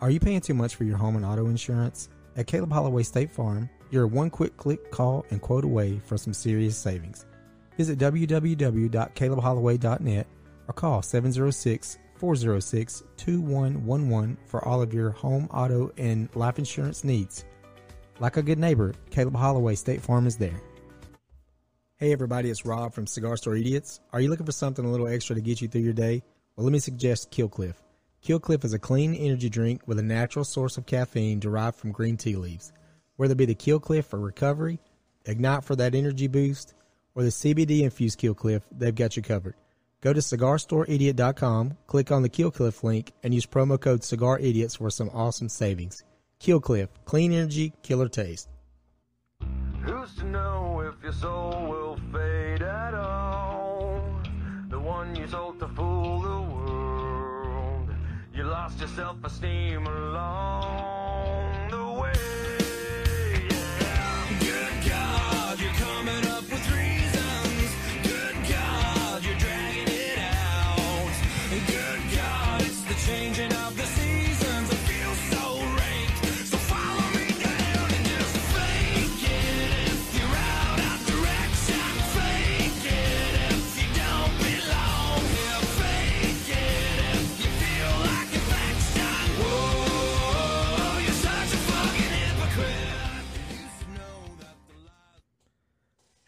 Are you paying too much for your home and auto insurance? At Caleb Holloway State Farm, you're one quick click, call, and quote away for some serious savings. Visit www.calebholloway.net or call 706 406 2111 for all of your home, auto, and life insurance needs. Like a good neighbor, Caleb Holloway State Farm is there. Hey everybody, it's Rob from Cigar Store Idiots. Are you looking for something a little extra to get you through your day? Well, let me suggest Kill Cliff. Kill Cliff is a clean energy drink with a natural source of caffeine derived from green tea leaves. Whether it be the Kill Cliff for recovery, Ignite for that energy boost, or the CBD infused Kill Cliff, they've got you covered. Go to cigarstoreidiot.com, click on the Kill Cliff link, and use promo code CigarIdiots for some awesome savings. Kill Cliff, clean energy, killer taste. Who's to know if your soul will fade at all? The one you sold lost your self esteem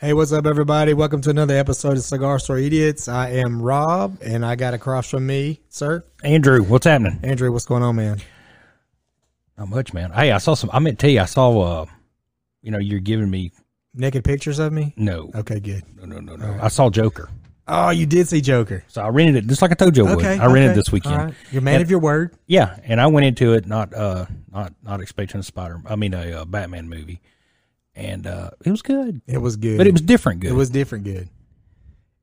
Hey, what's up, everybody? Welcome to another episode of Cigar Store Idiots. I am Rob, and I got across from me, sir, Andrew, what's happening? Andrew. What's going on, man? Not much, man. Hey, I saw some. I meant to tell you, I saw. uh You know, you're giving me Naked pictures of me? no, Okay, good. no, no, no, no. I saw Joker, Oh, you did see Joker. so I rented it just like I told you I would. Okay, I rented okay. this weekend. Right. You're a man And- of your word. Yeah, and I went into it not uh not not expecting a Spider. I mean a, uh Batman movie, and uh it was good, It was good, but it was different. Good. it was different. Good.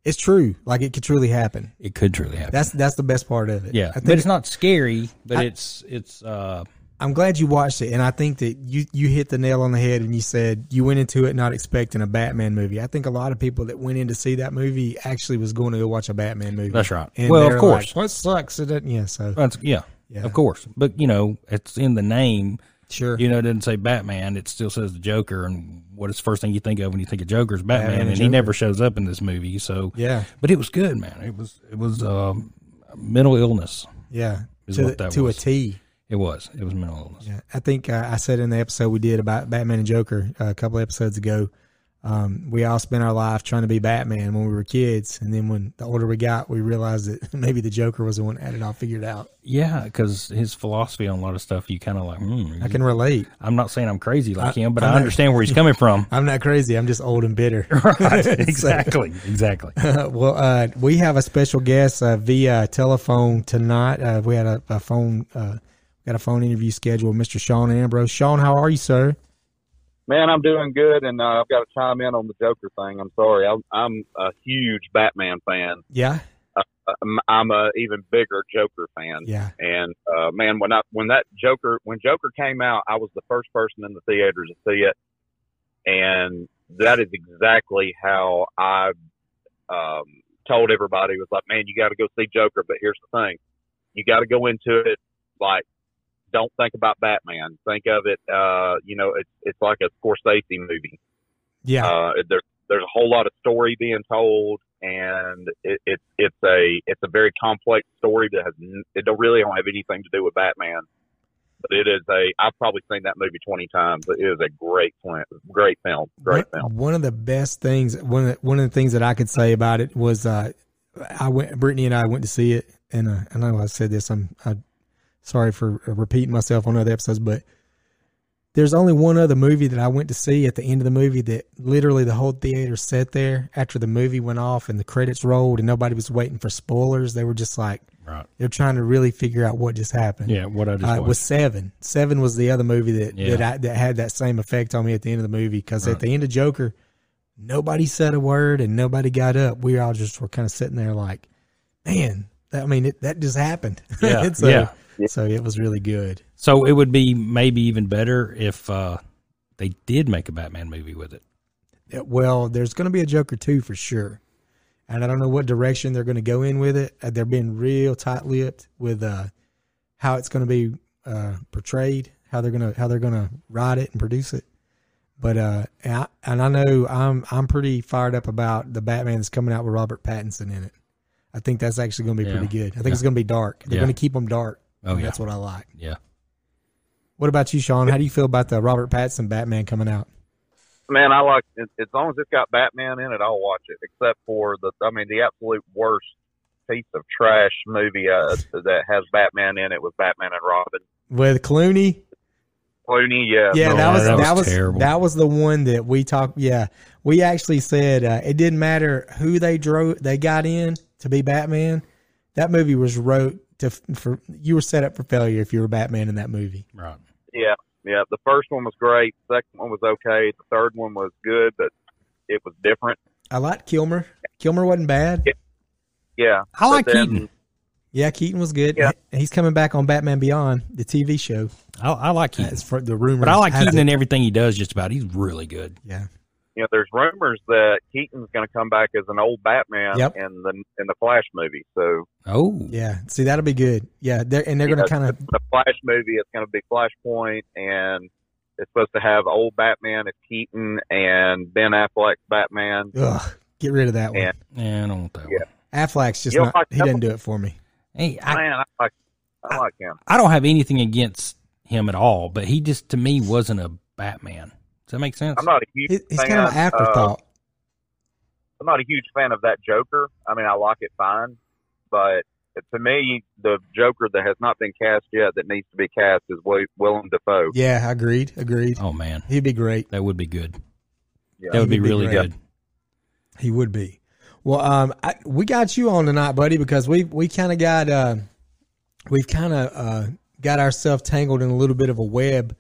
It's true. Like it could truly happen. It could truly happen. That's that's the best part of it. yeah, but it's not scary. But I- it's it's uh I'm glad you watched it, and I think that you you hit the nail on the head, and you said you went into it not expecting a Batman movie. I think a lot of people that went in to see that movie actually was going to go watch a Batman movie. That's right. And Well, of course. like, what sucks? It doesn't. Yeah. So that's, yeah, Yeah. of course. But you know, it's in the name. Sure. You know, it doesn't say Batman. It still says the Joker. And what is the first thing you think of when you think of Joker is Batman? Batman and and he never shows up in this movie. So Yeah. but it was good, man. It was it was um, mental illness. Yeah. Is To, what the- that to was. a T. It was it was mental illness. Yeah, I think uh, I said in the episode we did about Batman and Joker uh, a couple episodes ago. Um, we all spent our life trying to be Batman when we were kids, and then when the older we got, we realized that maybe the Joker was the one that had it all figured out. Yeah, because his philosophy on a lot of stuff, you kind of like. Hmm, I can relate. I'm not saying I'm crazy like I- him, but I'm I not- understand where he's coming from. I'm not crazy. I'm just old and bitter. right? Exactly. Exactly. well, uh, we have a special guest uh, via telephone tonight. Uh, we had a, a phone, uh, got a phone interview scheduled Mr. Sean Ambrose. Sean, how are you, sir? Man, I'm doing good, and uh, I've got to chime in on the Joker thing. I'm sorry, I'm, I'm a huge Batman fan. Yeah, I'm, I'm a even bigger Joker fan. yeah, And uh, man, when I when that Joker when Joker came out, I was the first person in the theater to see it, and that is exactly how I um, told everybody was like, man, you got to go see Joker. But here's the thing, you got to go into it like don't think about Batman. Think of it, uh, you know, it's it's like a Scorsese movie. yeah. Uh, there's there's a whole lot of story being told, and it, it's it's a it's a very complex story that has it don't really don't have anything to do with Batman. But it is a I've probably seen that movie twenty times. But it is a great film, great film, great one, film. One of the best things, one of the, one of the things that I could say about it was, uh, I went, Brittany and I went to see it, and uh, I know I said this. I'm, i sorry for repeating myself on other episodes, but there's only one other movie that I went to see at the end of the movie that literally the whole theater sat there after the movie went off and the credits rolled and nobody was waiting for spoilers. They were just like Right. they're trying to really figure out what just happened. Yeah. What I just Uh, was Seven. Seven was the other movie that Yeah. that, I, that had that same effect on me at the end of the movie because Right. at the end of Joker, nobody said a word and nobody got up. We all just were kind of sitting there like, man, I mean, it, that just happened. Yeah, so, yeah. So it was really good. So it would be maybe even better if uh, they did make a Batman movie with it. Yeah, Well, there's going to be a Joker two for sure, and I don't know what direction they're going to go in with it. Uh, They're being real tight lipped with uh, how it's going to be uh, portrayed, how they're gonna how they're gonna write it and produce it. But uh, and I, and I know I'm I'm pretty fired up about the Batman that's coming out with Robert Pattinson in it. I think that's actually going to be Yeah. pretty good. I think Yeah. it's going to be dark. They're Yeah. going to keep them dark. Oh, yeah. that's what I like. Yeah. What about you, Sean? How do you feel about the Robert Pattinson Batman coming out? Man, I like it, as long as it's got Batman in it, I'll watch it. Except for the, I mean, the absolute worst piece of trash movie uh, that has Batman in it was Batman and Robin. With Clooney, Clooney, yeah, yeah, Oh, that was that that was was terrible. that was the one that we talked. Yeah, we actually said uh, it didn't matter who they drove, they got in to be Batman. That movie was wrote to for you were set up for failure if you were Batman in that movie. Right. yeah, yeah. The first one was great. Second one was okay. The third one was good, but it was different. I liked Kilmer. Kilmer wasn't bad. Yeah. Yeah, I like then- Keaton. Yeah, Keaton was good. Yeah. He's coming back on Batman Beyond, the TV show. I, I like Keaton. That's for the rumor. But I like Keaton it. in everything he does. Just about. He's really good. Yeah, You know, there's rumors that Keaton's going to come back as an old Batman Yep. in the in the Flash movie. So Oh. yeah. See, that'll be good. Yeah, they're, and they're going to kind of the Flash movie. It's going to be Flashpoint, and it's supposed to have old Batman as Keaton and Ben Affleck's Batman. ugh, get rid of that one. Yeah. Yeah, I don't want that Yeah. one. Affleck's just don't like He that doesn't do it for me. Hey, I, Man, I like I like him. I don't have anything against him at all, but he just to me wasn't a Batman. Does that make sense? I'm not a huge He- He's fan. kind of an uh, afterthought. I'm not a huge fan of that Joker. I mean, I like it fine, but to me, the Joker that has not been cast yet that needs to be cast is Wi- Willem Dafoe. yeah, agreed. Agreed. oh man, He'd be great. that would be good. Yeah. That would be be really great. good. He would be. Well, um, I, we got you on tonight, buddy, because we we kind of got uh, we've kind of uh, got ourselves tangled in a little bit of a web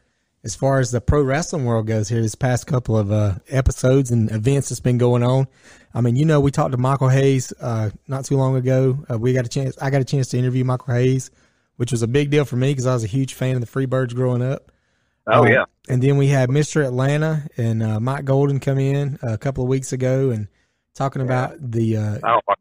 as far as the pro wrestling world goes here. This past couple of uh, episodes and events that's been going on. I mean, you know, we talked to Michael Hayes uh, not too long ago. Uh, we got a chance. I got a chance to interview Michael Hayes, which was a big deal for me because I was a huge fan of the Freebirds growing up. Oh Um, yeah. And then we had Mr. Atlanta and uh, Mike Golden come in a couple of weeks ago and talking about the uh, like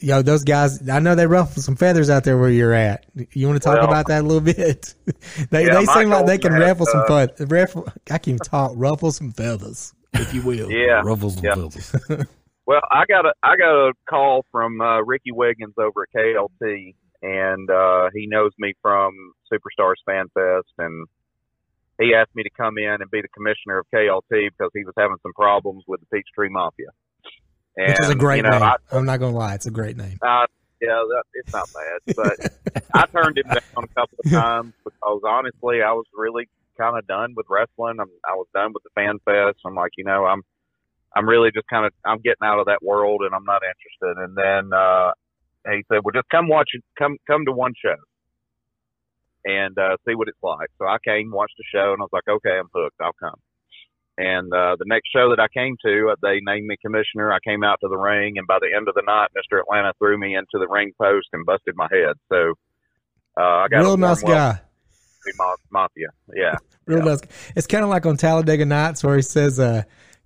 yo those guys. I know they ruffle some feathers out there where you're at. You want to talk Well- about that a little bit? they Yeah, they Mike seem like they can Golden ruffle has, some uh, fun. Ruffle, I can talk. Ruffle some feathers, if you will. Yeah. Ruffles and Yeah. feathers. Well, I got a I got a call from uh, Ricky Wiggins over at KLT, and uh, he knows me from Superstars Fan Fest, and he asked me to come in and be the commissioner of KLT because he was having some problems with the Peachtree Mafia. And, Which is a great you know, name. I, am not gonna lie, it's a great name. uh, yeah, that, it's not bad, but I turned him down a couple of times because honestly, I was really kind of done with wrestling. I'm, I was done with the fan fest. I'm like, you know, I'm, I'm really just kind of, I'm getting out of that world and I'm not interested. And then, uh, he said, well, just come watch it, come, come to one show and, uh, see what it's like. So I came, watched the show and I was like, okay, I'm hooked. I'll come. And, uh, the next show that I came to, uh, they named me commissioner. I came out to the ring and by the end of the night, Mr. Atlanta threw me into the ring post and busted my head. So, uh, I got a Real nice guy. Mafia. Yeah. Real Yeah. nice. It's kind of like on Talladega Nights where he says, uh,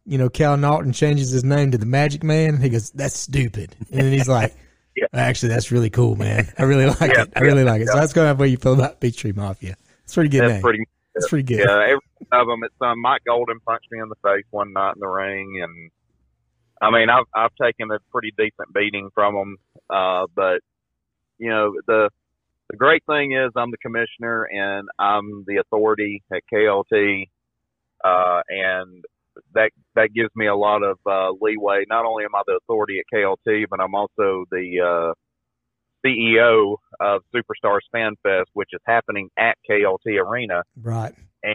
you know, Cal Naughton changes his name to the Magic Man. He goes, "That's stupid," and then he's like, Yeah. "Actually, that's really cool, man. I really like Yeah, it. I really like it." So that's kind of what you feel about Peachtree Mafia. It's pretty good That's name. pretty it's pretty good. Yeah, every one of them. It's um, Mike Golden punched me in the face one night in the ring, and I mean, I've I've taken a pretty decent beating from them. Uh, but you know, the the great thing is I'm the commissioner and I'm the authority at KLT, uh, and that that gives me a lot of uh, leeway. Not only am I the authority at KLT, but I'm also the uh, CEO of Superstars Fan Fest, which is happening at KLT Arena. Right. And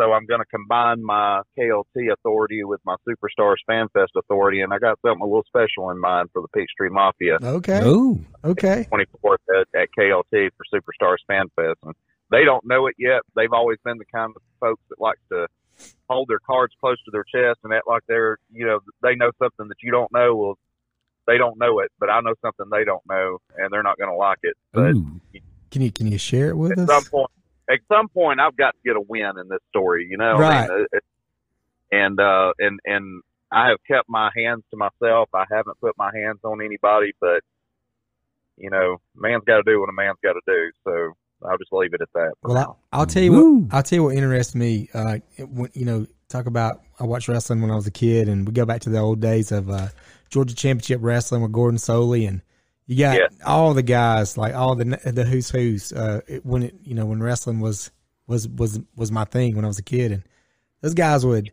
So I'm going to combine my KLT authority with my Superstars Fan Fest authority, and I got something a little special in mind for the Peachtree Mafia Okay. Oh, Okay. 24th at, at KLT for Superstars Fan Fest. And they don't know it yet. They've always been the kind of folks that like to hold their cards close to their chest and act like they're, you know, they know something that you don't know. Well, they don't know it, but I know something they don't know, and they're not going to like it. But ooh. Can you can you share it with at us? some point, at some point, I've got to get a win in this story. You know, Right. I mean, it- and uh, and and I have kept my hands to myself. I haven't put my hands on anybody, but you know, man's got to do what a man's got to do. So I'll just leave it at that. Well, now. I, I'll tell you Woo. what. I'll tell you what interests me. Uh, it- when, you know, talk about I watched wrestling when I was a kid, and we go back to the old days of uh, Georgia Championship Wrestling with Gordon Solie, and you got Yeah. all the guys, like all the the who's who's. Uh, it, when it you know when wrestling was was was was my thing when I was a kid, and those guys would.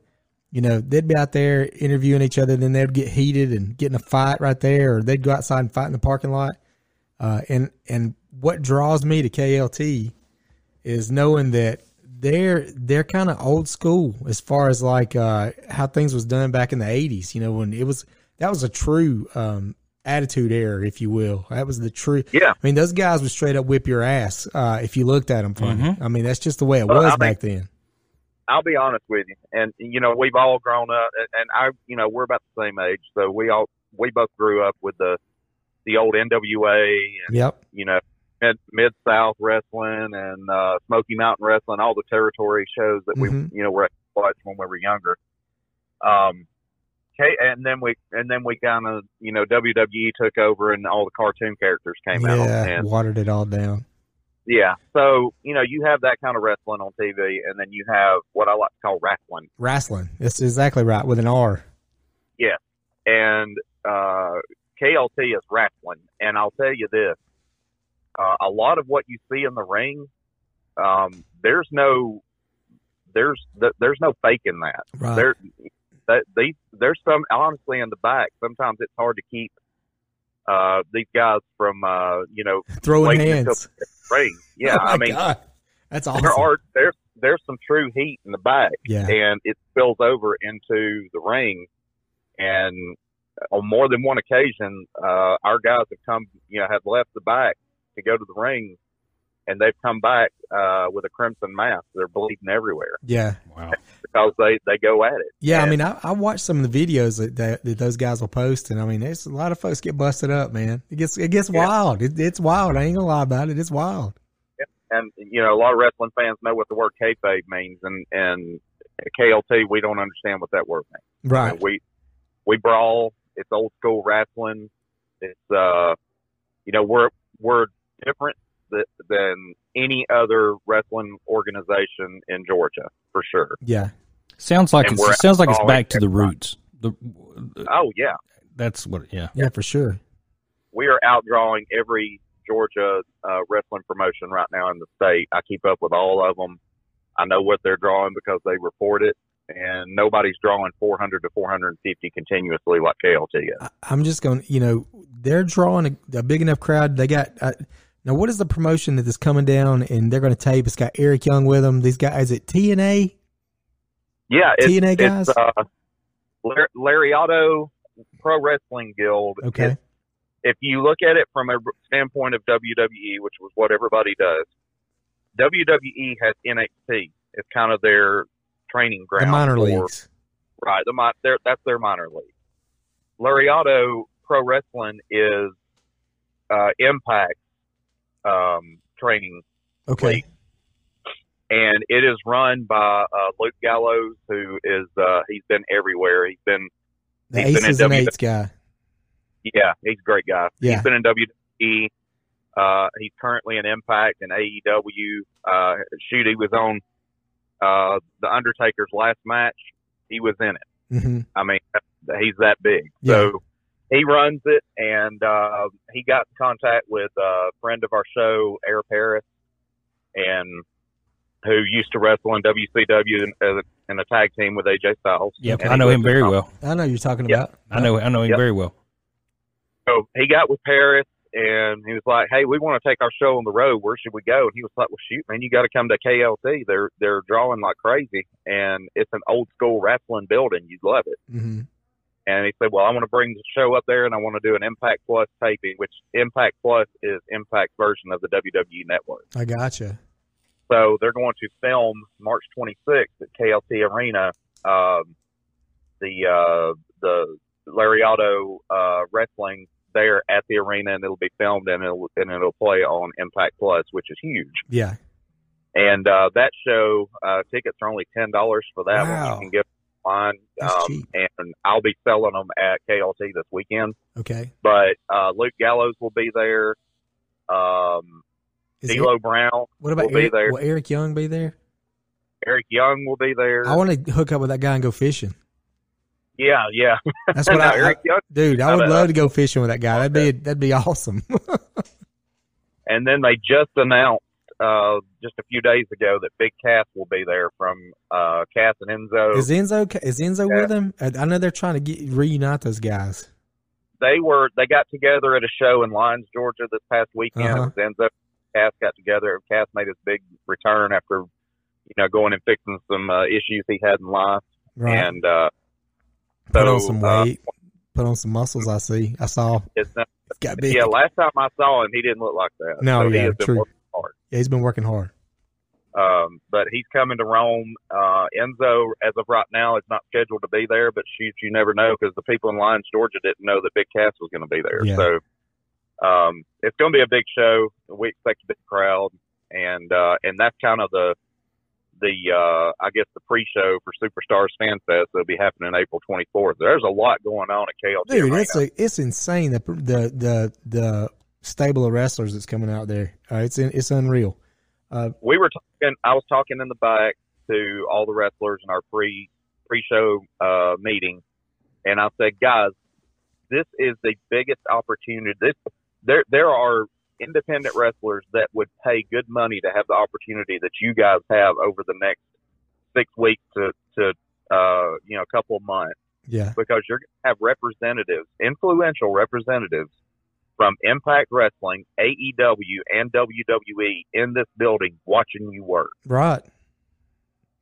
You know, they'd be out there interviewing each other, then they'd get heated and get in a fight right there, or they'd go outside and fight in the parking lot. Uh, and and what draws me to KLT is knowing that they're they're kind of old school as far as like uh, how things was done back in the eighties. You know, when it was that was a true um, attitude era, if you will. That was the true. Yeah. I mean, those guys would straight up whip your ass uh, if you looked at them funny. I mean, that's just the way it Well, was I mean- back then. I'll be honest with you, and you know we've all grown up, and- I, you know, we're about the same age, so we all we both grew up with the the old NWA and Yep. you know mid mid South wrestling and uh, Smoky Mountain wrestling, all the territory shows that we Mhm. you know were watched when we were younger. Um, and then we and then we kind of you know WWE took over and all the cartoon characters came out, and Watered it all down. yeah, so you know you have that kind of wrestling on TV, and then you have what I like to call wrestling. Wrestling. That's exactly right with an R. Yeah. And uh, KLT is wrestling. And I'll tell you this: uh, a lot of what you see in the ring, um, there's no, there's th- there's no faking that. Right. There, that these there's some honestly in the back. Sometimes it's hard to keep uh, these guys from uh, you know Throwing hands. Yeah, Oh I mean God. that's awesome. there are there's there's some true heat in the back yeah. and it spills over into the ring. And on more than one occasion, uh, our guys have come, you know, have left the back to go to the ring, and they've come back uh, with a crimson mask. They're bleeding everywhere Yeah. Wow. because they they go at it. Yeah, I mean, I, I watched some of the videos that, that that those guys will post, and I mean, there's a lot of folks get busted up, man. It gets it gets Yeah. wild. It, it's wild. I ain't gonna lie about it. It's wild. and you know, a lot of wrestling fans know what the word kayfabe means, and and KLT we don't understand what that word means. Right. we we brawl. It's old school wrestling. It's uh, you know, we're we're different th- than any other wrestling organization in Georgia for sure. Yeah. Sounds like And it's, we're it sounds like it's back to the roots. The, Oh yeah, that's what. Yeah. Yeah, for sure. we are outdrawing every Georgia uh, wrestling promotion right now in the state. I keep up with all of them. I know what they're drawing because they report it, and nobody's drawing 400 to 450 continuously like KLT is. I, I'm just going. You know, they're drawing a, a big enough crowd. They got uh, now. What is the promotion that is coming down and they're going to tape? It's got Eric Young with them. These guys. Is it TNA? Yeah, it's, TNA guys? it's uh, Lar- Lariato Pro Wrestling Guild. Okay. It's- if you look at it from a standpoint of WWE, which was what everybody does, WWE has NXT. It's kind of their training ground. The minor for- leagues. Right, the their, that's their minor league. Lariato Pro Wrestling is uh, Impact um, training Okay. league. and it is run by uh, Luke Gallows, who is uh, he's been everywhere. He's been The he's been in and W- guy. yeah, he's a great guy. Yeah. He's been in WWE. Uh, he's currently in Impact and AEW. Uh, shoot, he was on uh, the Undertaker's last match. He was in it. hmm I mean, he's that big. Yeah. So he runs it, and uh, he got in contact with a friend of our show, Air Paris, and who used to wrestle in WCW in, uh, in a tag team with AJ Styles. Yep. And I know him very com- well. I know you're talking Yeah. about. I know. I know him Yep. very well. So he got with Paris, and he was like, "Hey, we want to take our show on the road. Where should we go?" And he was like, "Well, shoot, man, you got to come to KLT. They're they're drawing like crazy, and it's an old school wrestling building. You'd love it." hmm And he said, "Well, I want to bring the show up there, and I want to do an Impact Plus taping, which Impact Plus is Impact's version of the WWE Network. I gotcha. So they're going to film March 26th at KLT Arena, um, the uh, the Lariato uh, wrestling there at the arena, and it'll be filmed and it'll and it'll play on Impact Plus, which is huge. Yeah. And uh, that show uh, tickets are only ten dollars for that Wow. one. You can get online, um, and I'll be selling them at KLT this weekend. Okay. But uh, Luke Gallows will be there. Um, D'Lo Brown, what about will be Eric, there. will Eric Young be there? Eric Young will be there. I want to hook up with that guy and go fishing. yeah, yeah. That's what No, I, Eric I- Young. dude. I would love to go fishing with that guy. That'd be that'd be awesome. And then they just announced uh, just a few days ago that Big Cass will be there from uh, Cass and Enzo. is Enzo is Enzo Yeah. with him? I, know they're trying to get reunite those guys. they were they got together at a show in Lyons, Georgia this past weekend. Uh-huh. It was Enzo Cass got together. Cass made his big return after you know going and fixing some uh, issues he had in life, Right. and uh, put so, on some uh, weight. put on some muscles. I see. I saw. it's not, It's got big. yeah. Last time I saw him, he didn't look like that. No, so yeah, true. Hard. Yeah, he's been working hard. Um, but he's coming to Rome. Uh, Enzo, as of right now, is not scheduled to be there, but shoot, you never know because the people in Lyons, Georgia didn't know that Big Cass was going to be there. Yeah. So, um, it's going to be a big show. We expect a big crowd. And, uh, and that's kind of the, the, uh, I guess the pre-show for Superstars Fan Fest that'll be happening April 24th. There's a lot going on at KLT. Dude, Arena. it's a, it's insane the the the the stable of wrestlers that's coming out there. Uh, it's in, it's unreal. Uh, we were talking. I was talking in the back to all the wrestlers in our pre pre show uh, meeting, and I said, guys, this is the biggest opportunity. This there there are independent wrestlers that would pay good money to have the opportunity that you guys have over the next six weeks to to uh, you know a couple of months yeah, because you're going to have representatives, influential representatives from Impact Wrestling, AEW, and WWE in this building watching you work. right.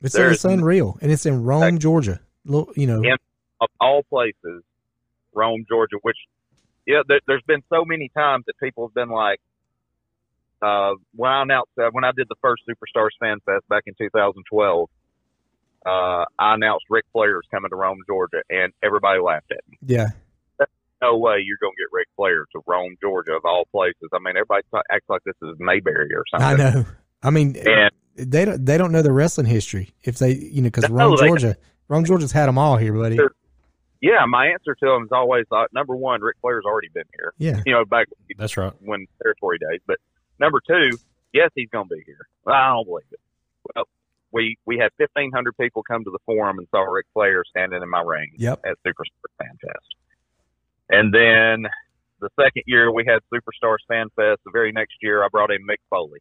It's it's unreal, and it's in Rome, Georgia. You know, Yeah. Of all places, Rome, Georgia, which, yeah, there, there's been so many times that people have been like, uh, when I announced, uh, when I did the first Superstars Fan Fest back in 2012, uh, I announced Ric Flair is coming to Rome, Georgia, and everybody laughed at me. yeah, no way you're going to get Ric Flair to Rome, Georgia, of all places. I mean, everybody t- acts like this is Mayberry or something. I know. I mean, And they don't they don't know the wrestling history if they you know because No, Rome, Georgia, Rome, Georgia's had them all here, buddy. Yeah, my answer to them is always uh, number one, Ric Flair's already been here. Yeah, You know, back That's right. when territory days. But number two, yes, he's going to be here. I don't believe it. Well, we we had fifteen hundred people come to the forum and saw Ric Flair standing in my ring Yep. at Superstars Fan Fest. And then the second year we had Superstars Fan Fest. The very next year I brought in Mick Foley.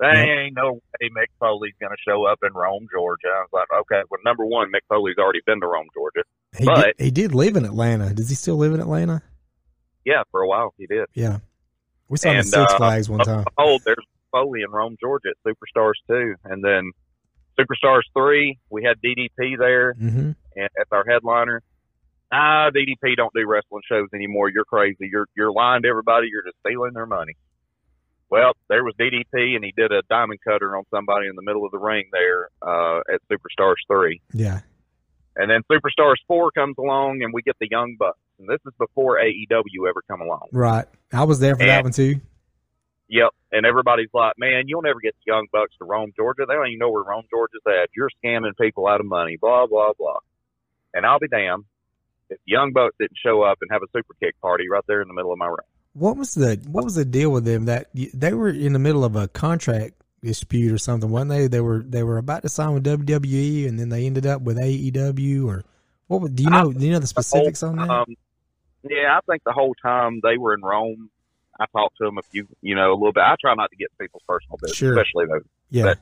There ain't no way Mick Foley's going to show up in Rome, Georgia. I was like, okay, well, number one, Mick Foley's already been to Rome, Georgia. he But- did, he did live in Atlanta. Does he still live in Atlanta? Yeah, for a while he did. Yeah, we saw him at And, Six uh, Flags one time. Oh, there's Foley in Rome, Georgia at Superstars 2. And then Superstars 3, we had DDP there hmm as our headliner. Ah, DDP don't do wrestling shows anymore. You're crazy. You're you're lying to everybody. You're just stealing their money. Well, there was DDP, and he did a diamond cutter on somebody in the middle of the ring there uh, at Superstars 3. Yeah, And then Superstars 4 comes along, and we get the Young Bucks. And this is before AEW ever come along. right. I was there for that one too. Yep. And everybody's like, man, you'll never get the Young Bucks to Rome, Georgia. They don't even know where Rome, Georgia's at. You're scamming people out of money, blah, blah, blah. And I'll be damned Young Bucks didn't show up and have a super kick party right there in the middle of my ring. What was the what was the deal with them that they were in the middle of a contract dispute or something, weren't they? They were they were about to sign with WWE and then they ended up with AEW or what? Do you know? Do you know the specifics on that? Um, yeah, I think the whole time they were in Rome, I talked to them a few, you know, a little bit. I try not to get people's personal business, Sure. especially those. yeah,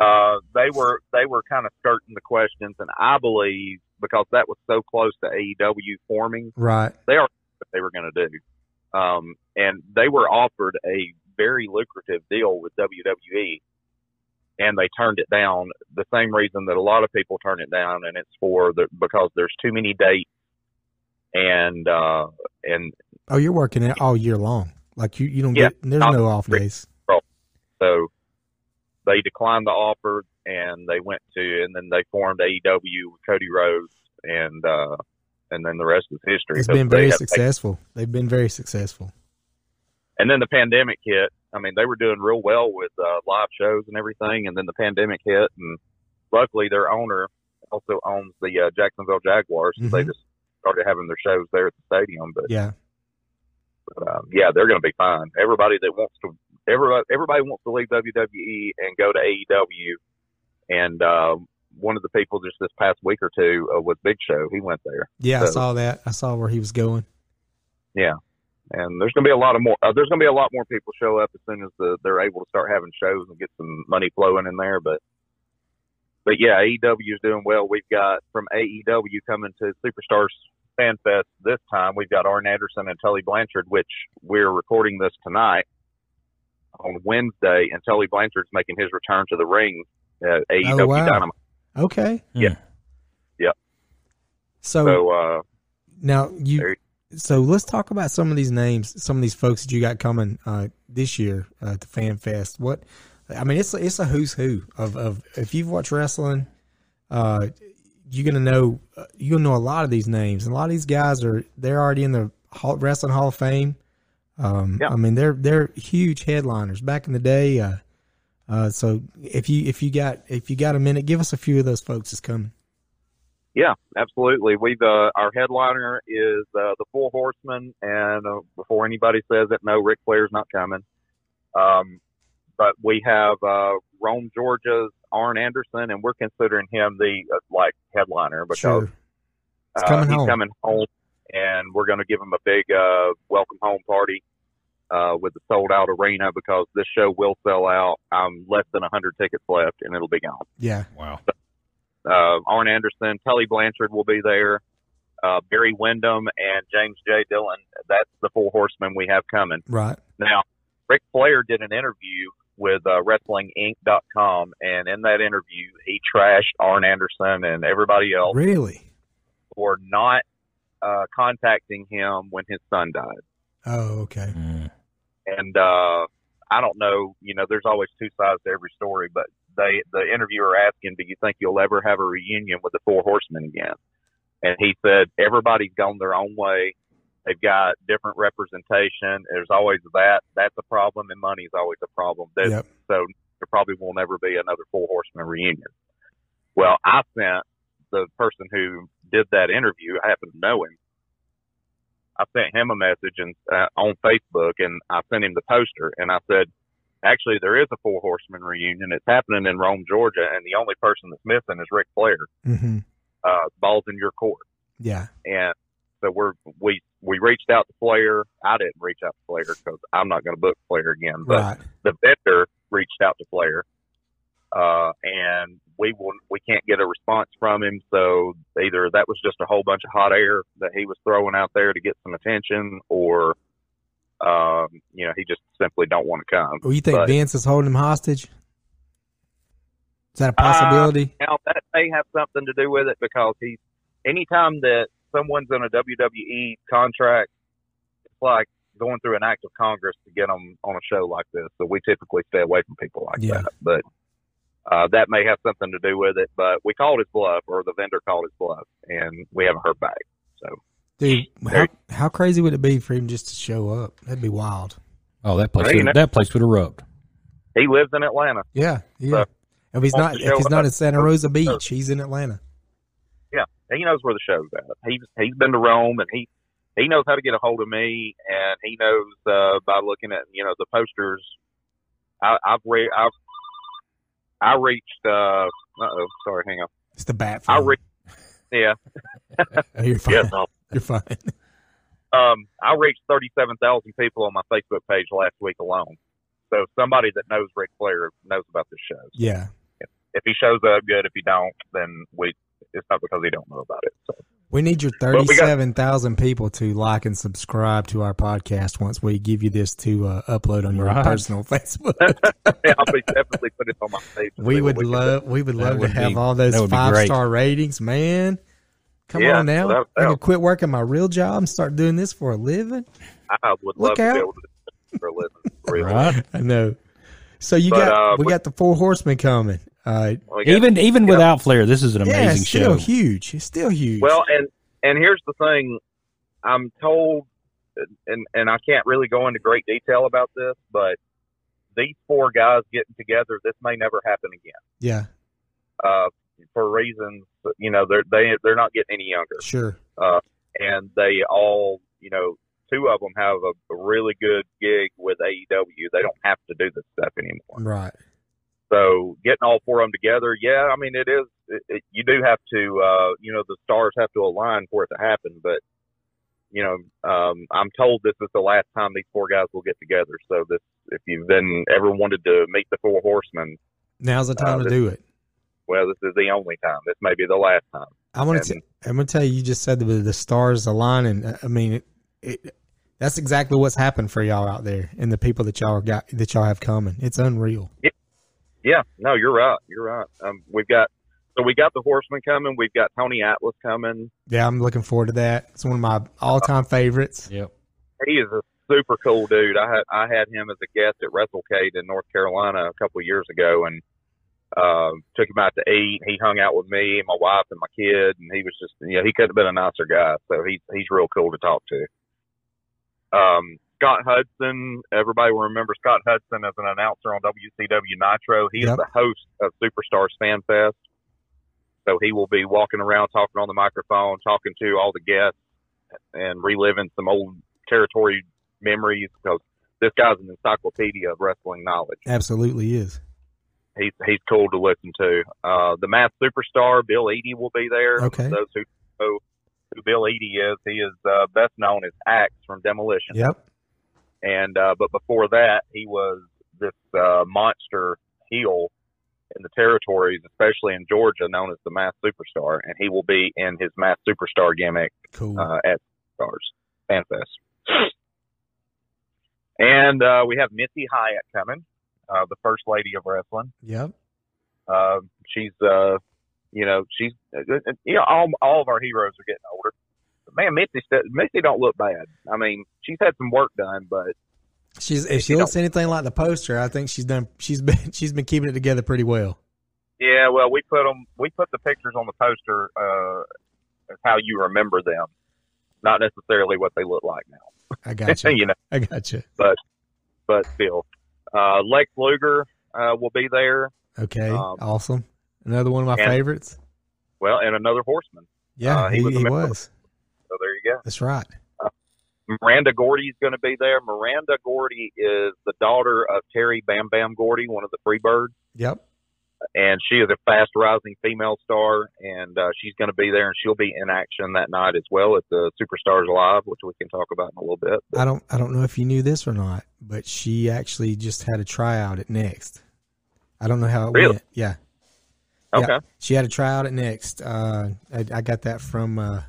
Uh, they were they were kind of skirting the questions, and I believe because that was so close to AEW forming, right. they are what they were going to do. Um, and they were offered a very lucrative deal with WWE, and they turned it down. The same reason that a lot of people turn it down, and it's for the because there's too many dates, and uh, and Oh, you're working it all year long. Like you, you don't Yeah. get. There's no off days. so they declined the offer, and they went to, and then they formed AEW with Cody Rhodes, and uh, and then the rest is history. It's been very successful. They've been very successful. and then the pandemic hit. I mean, they were doing real well with uh, live shows and everything, and then the pandemic hit, and luckily their owner also owns the uh, Jacksonville Jaguars. So they Mhm. just started having their shows there at the stadium. But Yeah, um, yeah, they're going to be fine. Everybody that wants to everybody everybody wants to leave WWE and go to AEW, and um, one of the people just this past week or two uh, was Big Show. He went there, Yeah, I saw that. I saw where he was going. Yeah, and there's going to be a lot of more. Uh, there's going to be a lot more people show up as soon as the, they're able to start having shows and get some money flowing in there. But but yeah, AEW is doing well. We've got from AEW coming to Superstars Fan Fest this time. We've got Arn Anderson and Tully Blanchard, which we're recording this tonight on Wednesday, and Tully Blanchard's making his return to the ring at AEW Oh, wow. Dynamite. Okay. Yeah. Yep. So, So uh, now you. there- So let's talk about some of these names, some of these folks that you got coming uh, this year uh, to Fan Fest. What I mean, it's a, it's a who's who of, of if you've watched wrestling, uh, you're gonna know uh, you're gonna know a lot of these names. And a lot of these guys are they're already in the Hall, Wrestling Hall of Fame. Um, Yeah. I mean, they're they're huge headliners back in the day. Uh, uh, so if you if you got if you got a minute, give us a few of those folks that's coming. Yeah, absolutely. We've uh, our headliner is uh, the Four Horsemen, and uh, before anybody says it, no, Ric Flair's not coming. Um, but we have uh, Rome, Georgia's Arn Anderson, and we're considering him the uh, like headliner because Sure. He's uh, he's coming home, and we're going to give them a big uh, welcome home party uh, with the sold out arena because this show will sell out. I'm less than hundred tickets left, and it'll be gone Yeah. Wow. uh, Arn Anderson, Tully Blanchard will be there, uh, Barry Windham, and James J. Dillon. That's the four horsemen we have coming. Right. Now, Ric Flair did an interview with uh, WrestlingInc.com, and in that interview, he trashed Arn Anderson and everybody else Really? for not uh, contacting him when his son died. Oh, okay. Mm. and uh I don't know, you know, there's always two sides to every story, but they the interviewer asked him, Do you think you'll ever have a reunion with the four horsemen again? And he said, Everybody's gone their own way. They've got different representation. There's always that. That's a problem, and money's always a problem. There's, Yep. So there probably will never be another Four Horsemen reunion. Well, I sent the person who did that interview. I happen to know him. I sent him a message and uh, on Facebook, and I sent him the poster, and I said, "Actually, there is a Four Horsemen reunion. It's happening in Rome, Georgia, and the only person that's missing is Ric Flair. hmm Uh, balls in your court." Yeah. And so we're we we reached out to Flair. I didn't reach out to Flair because I'm not going to book Flair again. But Right. the vendor reached out to Flair, uh, and we will we can't get a response from him. So either that was just a whole bunch of hot air that he was throwing out there to get some attention, or um, you know he just simply don't want to come. Well, you think But- Vince is holding him hostage? Is that a possibility? Now that may have something to do with it because he's anytime that someone's on a WWE contract, it's like going through an act of Congress to get them on a show like this. So we typically stay away from people like Yeah. that. But uh, that may have something to do with it. But we called his bluff, or the vendor called his bluff, and we haven't heard back. So Dude, how, how crazy would it be for him just to show up? That'd be wild. Oh, that place Well, you would, know- that place would erupt. he lives in Atlanta. Yeah, yeah. So, if he's not, to if show he's not up. in Santa Rosa Beach, he's in Atlanta. Yeah, he knows where the show's at. He's he's been to Rome and he he knows how to get a hold of me and he knows uh, by looking at you know the posters. I, I've read I've I reached. uh oh, sorry, hang on. It's the bat. I phone. re- yeah, Oh, you're fine. yes. You're fine. Um, I reached thirty-seven thousand people on my Facebook page last week alone. So somebody that knows Ric Flair knows about this show. Yeah. If he shows up, good. If he don't, then we. It's not because he don't know about it. So. We need your thirty-seven thousand people to like and subscribe to our podcast once we give you this to uh, upload on your Right. personal Facebook. yeah, I'll be definitely put it on my page. we would can love we would That love to would have be- all those that would be five great. star ratings, man. Come Yeah, on now. without I doubt. can quit working my real job and start doing this for a living. I would Look love to be able to do this for a living. Really. Right? I know. So you But, got uh, we we- got the four horsemen coming. Uh, We got- Even even without Flair, this is an yeah, amazing it's still show. huge. It's still huge. well, and and here's the thing, I'm told, and and I can't really go into great detail about this, but these four guys getting together, this may never happen again. yeah, Uh, for reasons, you know, they're they they're not getting any younger. sure. uh, and they all, you know, two of them have a, a really good gig with AEW. They don't have to do this stuff anymore. Right. So getting all four of them together, yeah, I mean it is. It, it, you do have to, uh, you know, the stars have to align for it to happen. But you know, um, I'm told this is the last time these four guys will get together. So this, if you've been ever wanted to meet the four horsemen, Now's the time Uh, to this- do it. well, this is the only time. This may be the last time. I want to. and- I'm going to tell you. You just said the, the stars aligning. I mean, it, it, that's exactly what's happened for y'all out there, and the people that y'all got that y'all have coming. It's unreal. Yeah, no, you're right. You're right. Um, we've got so we got the Horseman coming. We've got Tony Atlas coming. Yeah, I'm looking forward to that. It's one of my all-time favorites. Yep. He is a super cool dude. I had I had him as a guest at WrestleCade in North Carolina a couple of years ago, and um, took him out to eat. He hung out with me, and my wife, and my kid, and he was just you know he couldn't have been a nicer guy. So he's he's real cool to talk to. Um, Scott Hudson, everybody will remember Scott Hudson as an announcer on WCW Nitro. He Yep. is the host of Superstars Fan Fest. So he will be walking around talking on the microphone, talking to all the guests and reliving some old territory memories because this guy's an encyclopedia of wrestling knowledge. Absolutely is. He's he's cool to listen to. Uh, the Masked Superstar Bill Eadie will be there. Okay. Those who know who Bill Eadie is, he is uh, best known as Axe from Demolition. Yep. And uh, but before that, he was this uh, monster heel in the territories, especially in Georgia, known as the Masked Superstar, and he will be in his Masked Superstar gimmick Cool. uh, at Stars Fan Fest. And uh, we have Missy Hyatt coming, uh, the first lady of wrestling. yep. Uh, she's, uh, you know, she's, uh, you know, all, all of our heroes are getting older. Man, st- Missy don't look bad. I mean, she's had some work done, but She's if she You looks anything like the poster, I think she's done. She's been she's been keeping it together pretty well. yeah, well, we put them, we put the pictures on the poster uh, as how you remember them, not necessarily what they look like now. I got you. you know. I got you. but but still. Uh, Lex Luger uh, will be there. Okay. Um, awesome. Another one of my and- favorites. Well, and another horseman. Yeah, uh, he, he he, was member. was. So there you go. That's right. Miranda Gordy is going to be there. Miranda Gordy is the daughter of Terry Bam Bam Gordy, one of the Freebirds, Yep. and she is a fast rising female star, and uh, she's going to be there, and she'll be in action that night as well at the Superstars Live, which we can talk about in a little bit. I don't I don't know if you knew this or not, but she actually just had a tryout at Next. I don't know how it Really? went. Yeah. Okay. Yeah. She had a tryout at Next. Uh, I, I got that from uh,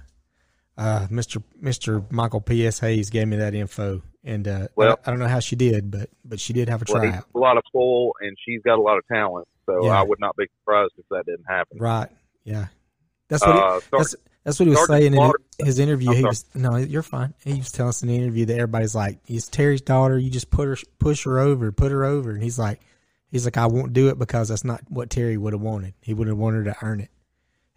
uh, Mr. Mr. Michael P.S. Hayes gave me that info, and uh, Well- I, don't know how she did, but but she did have a Well, tryout. a lot of pull, and she's got a lot of talent, so Yeah. I would not be surprised if that didn't happen. Right. Yeah. That's what. he, Uh, that's that's what he was saying in his interview. I'm He sorry. was no, you're fine. He was telling us in the interview that everybody's like, "He's Terry's daughter. You just put her, push her over, put her over." And he's like, "He's like, I won't do it because that's not what Terry would have wanted. He would have wanted her to earn it."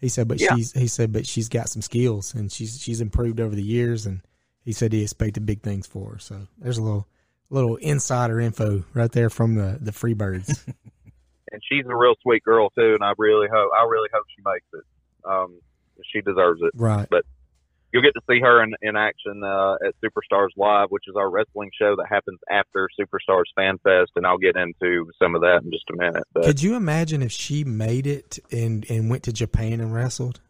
He said, "But Yeah. she's," he said, "But she's got some skills and she's she's improved over the years." And he said he expected big things for her. So there's a little little insider info right there from the the Freebirds. and she's a real sweet girl too, and I really hope I really hope she makes it. Um, she deserves it. right. You'll get to see her in, in action uh, at Superstars Live, which is our wrestling show that happens after Superstars Fan Fest, and I'll get into some of that in just a minute. But Could you imagine if she made it and and went to Japan and wrestled?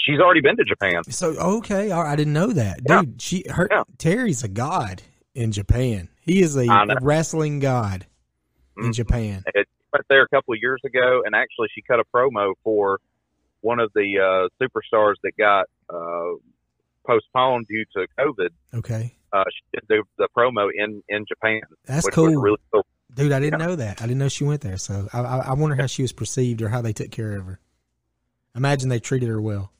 she's already been to Japan. So okay, I didn't know that, Yeah. dude. She her Yeah. Terry's a god in Japan. He is a wrestling god in Mhm. Japan. It went there a couple of years ago, and actually she cut a promo for one of the uh, superstars that got uh, postponed due to COVID. Okay, Uh, she did the, the promo in in Japan, that's cool, was really cool. dude. I didn't Yeah. know that. I didn't know she went there. So I, I I wonder how she was perceived or how they took care of her. Imagine they treated her well.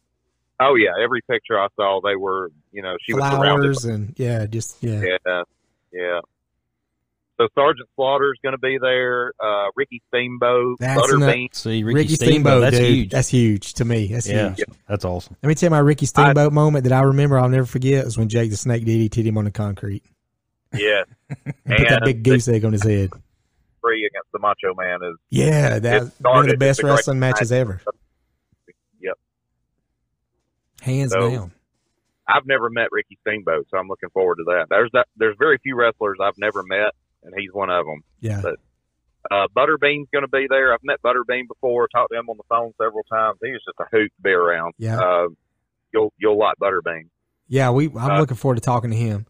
Oh yeah, every picture I saw, they were you know she was surrounded. Flowers and yeah, just yeah. Yeah, yeah. So Sergeant Slaughter is going to be there. Uh, Ricky Steamboat, That's Butterbean. See, Ricky, Ricky, Steamboat, Steamboat, that's dude. huge. That's huge to me. That's yeah, huge. that's awesome. Let me tell you my Ricky Steamboat moment that I remember I'll never forget is when Jake the Snake DDT'd him on the concrete. Yeah, And put that big goose egg on his head. three against the Macho Man is Yeah, that's one of the best a great wrestling matches ever. Yep. Hands So- down. I've never met Ricky Steamboat, so I'm looking forward to that. There's that. There's very few wrestlers I've never met, and he's one of them. Yeah. But- Uh, Butterbean's going to be there. I've met Butterbean before, talked to him on the phone several times. He was just a hoot to be around. Yeah. Uh, you'll you'll like Butterbean. Yeah, we. I'm Uh, looking forward to talking to him.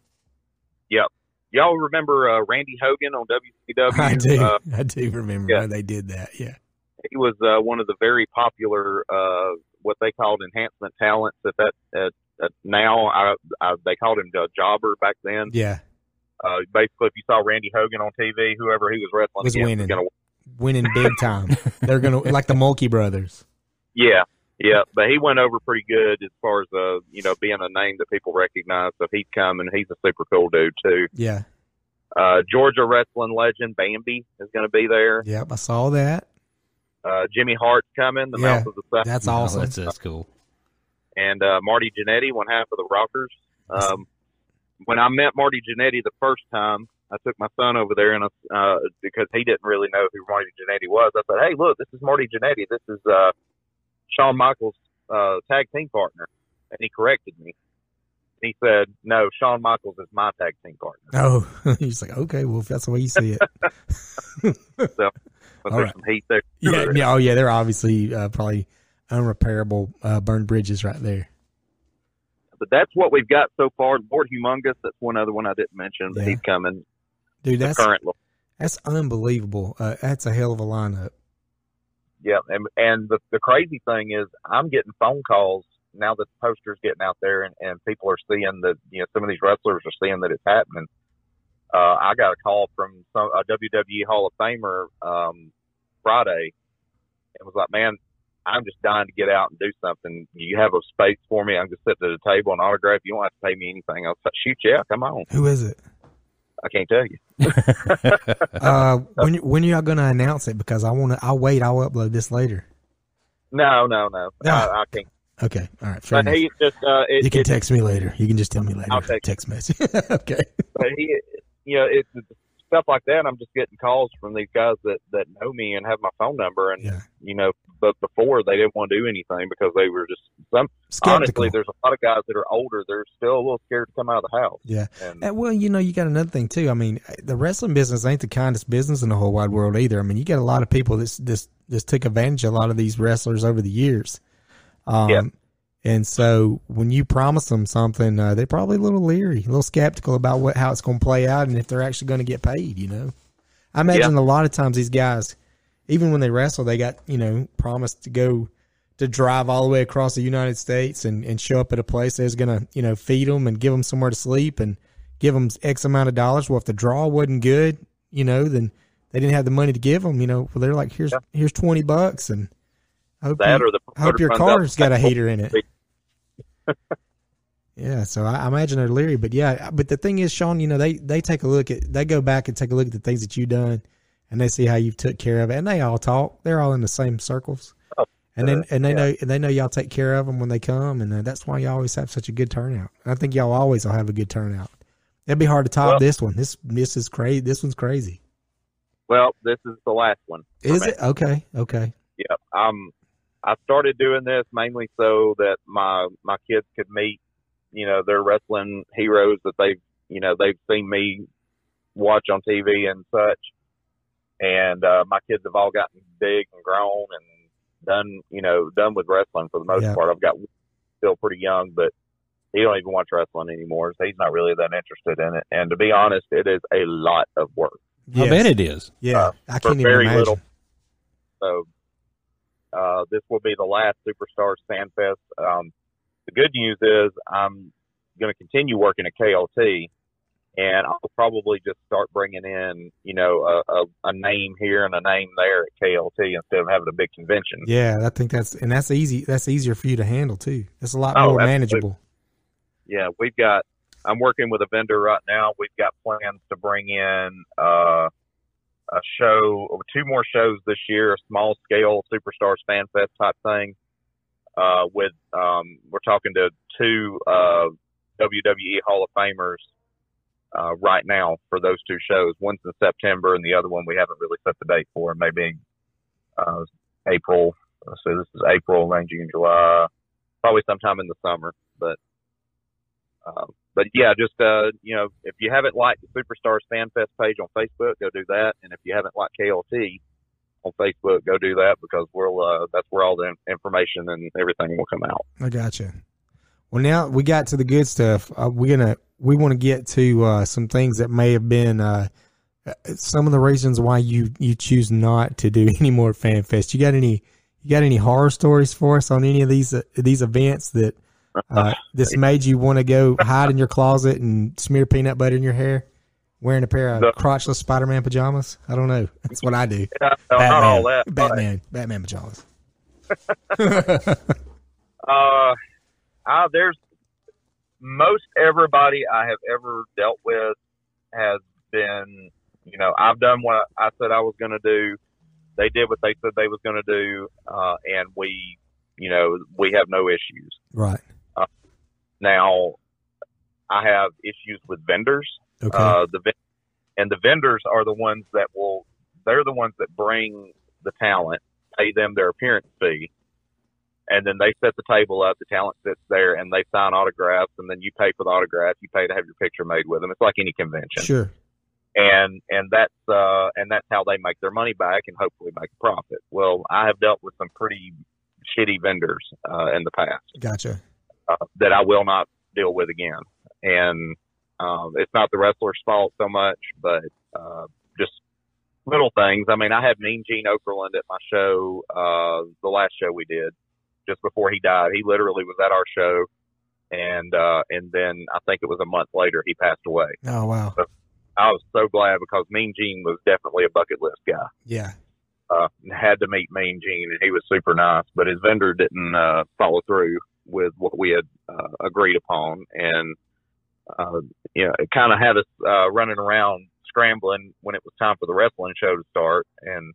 Yep. Y'all remember uh, Randy Hogan on WCW? I do. Uh, I do remember yeah. when they did that. Yeah. he was uh, one of the very popular uh, what they called enhancement talents at that at, at now I, I, they called him the jobber back then. Yeah. Uh, basically, if you saw Randy Hogan on TV, whoever he was wrestling Was winning. was gonna Winning big time. They're gonna like the Mulkey brothers. yeah yeah. But he went over pretty good as far as uh you know being a name that people recognize. So he's coming. He's a super cool dude too. Yeah. Uh, Georgia wrestling legend Bambi is going to be there. Yep. I saw that. Uh, Jimmy Hart's coming. The Yeah. mouth of the South. That's Oh, awesome. that's, that's cool. and uh, Marty Jannetty, one half of the Rockers. Um, when I met Marty Jannetty the first time, I took my son over there, and I, uh, because he didn't really know who Marty Jannetty was, I said, "Hey, look, this is Marty Jannetty. This is uh, Shawn Michaels' uh, tag team partner." And he corrected me. He said, "No, Shawn Michaels is my tag team partner." Oh, he's like, okay, well, if that's the way you see it. But All there's right. some heat there. yeah, yeah. Oh, yeah. They're obviously uh, probably unrepairable uh, burned bridges right there. But that's what we've got so far. Lord Humongous, that's one other one I didn't mention, but Yeah. he's coming. Dude, that's current that's unbelievable. Uh, that's a hell of a lineup. Yeah, and and the the crazy thing is, I'm getting phone calls now that the poster's getting out there, and and people are seeing that you know some of these wrestlers are seeing that it's happening. Uh, I got a call from some a WWE Hall of Famer um, Friday, and was like, "Man, I'm just dying to get out and do something. You have a space for me? I'm just sitting at a table and autograph. You don't have to pay me anything." I'll "Shoot, yeah, come on." Who is it? I can't tell you. Uh, when when are y'all gonna announce it? Because I want to. I'll wait. I'll upload this later. No, no, no. No. I, I can't. Okay. All right. Fair But enough. he just uh, it, you can it- text me later. You can just tell me later. I'll text text message. okay. but he, you know, it's stuff like that. I'm just getting calls from these guys that that know me and have my phone number, and Yeah. you know, but before they didn't want to do anything because they were just some. Skeptical. Honestly, there's a lot of guys that are older. They're still a little scared to come out of the house. Yeah. And Uh, well, you know, you got another thing too. I mean, the wrestling business ain't the kindest business in the whole wide world either. I mean, you got a lot of people that's this this took advantage of a lot of these wrestlers over the years. Um, Yeah. And so when you promise them something, uh, they're probably a little leery, a little skeptical about what how it's going to play out and if they're actually going to get paid. You know, I imagine a lot of times these guys, even when they wrestle, they got you know promised to go to drive all the way across the United States and, and show up at a place that's going to, you know, feed them and give them somewhere to sleep and give them X amount of dollars. Well, if the draw wasn't good, you know, then they didn't have the money to give them, you know, well, they're like, here's, Yeah. here's 20 bucks and hope, that you, or the hope your car's got a heater in it. yeah. So I, I imagine they're leery, but yeah, but the thing is, Sean, you know, they, they take a look at, they go back and take a look at the things that you've done and they see how you've took care of it and they all talk. They're all in the same circles. And then, and they yeah. know, and they know y'all take care of them when they come, and uh, that's why you always have such a good turnout. I think y'all always will have a good turnout. It'd be hard to top Well- this one. This this is crazy. This one's crazy. Well, this is the last one. Is me. it okay? Okay. Yeah. Um, I started doing this mainly so that my my kids could meet, you know, their wrestling heroes that they've, you know, they've seen me watch on TV and such. And uh, my kids have all gotten big and grown and done, you know, done with wrestling for the most Yeah. part. I've got still pretty young, but he don't even watch wrestling anymore. So he's not really that interested in it. And to be honest, it is a lot of work. I bet it is. Yeah, uh, I can't even very imagine. little. So uh, this will be the last Superstar Fan Fest. Um, the good news is I'm going to continue working at KLT, and I'll probably just start bringing in, you know, a, a, a name here and a name there at KLT instead of having a big convention. Yeah, I think that's and that's easy. That's easier for you to handle too. That's a lot Oh, more absolutely. manageable. yeah, we've got. I'm working with a vendor right now. We've got plans to bring in uh, a show, two more shows this year, a small scale Superstars Fan Fest type thing. Uh, with um, we're talking to two uh, WWE Hall of Famers uh, right now for those two shows. One's in September, and the other one we haven't really set the date for. Maybe uh, April. So this is April, June, July, probably sometime in the summer. But uh, but yeah, just uh, you know, if you haven't liked the Superstars Fan Fest page on Facebook, go do that. And if you haven't liked KLT on Facebook, go do that because we'll uh, that's where all the information and everything will come out. I gotcha. Well, now we got to the good stuff. Uh, we're gonna we want to get to uh, some things that may have been uh, some of the reasons why you you choose not to do any more fan fest. You got any you got any horror stories for us on any of these uh, these events that uh, this made you want to go hide in your closet and smear peanut butter in your hair, wearing a pair of The- crotchless Spider Man pajamas? I don't know. That's what I do. Yeah, no, not all that. but, Batman, Batman pajamas. Uh, I, there's most everybody I have ever dealt with has been, you know, I've done what I said I was going to do. They did what they said they was going to do, uh, and we, you know, we have no issues. Right. Now, I have issues with vendors. Okay. Uh, the and the vendors are the ones that will. They're the ones that bring the talent, pay them their appearance fee, and then they set the table up. The talent sits there, and they sign autographs, and then you pay for the autograph. You pay to have your picture made with them. It's like any convention, sure. and and that's uh, and that's how they make their money back and hopefully make a profit. Well, I have dealt with some pretty shitty vendors uh, in the past Gotcha. Uh, that I will not deal with again. And um, it's not the wrestler's fault so much, but uh, just little things. I mean, I had Mean Gene Okerlund at my show, uh, the last show we did, just before he died. He literally was at our show, and uh, and then I think it was a month later he passed away. Oh wow. I was so glad because Mean Gene was definitely a bucket list guy Yeah. uh, had to meet Mean Gene, and he was super nice. But his vendor didn't uh, follow through with what we had uh, agreed upon, and uh, you know, it kind of had us uh, running around scrambling when it was time for the wrestling show to start, and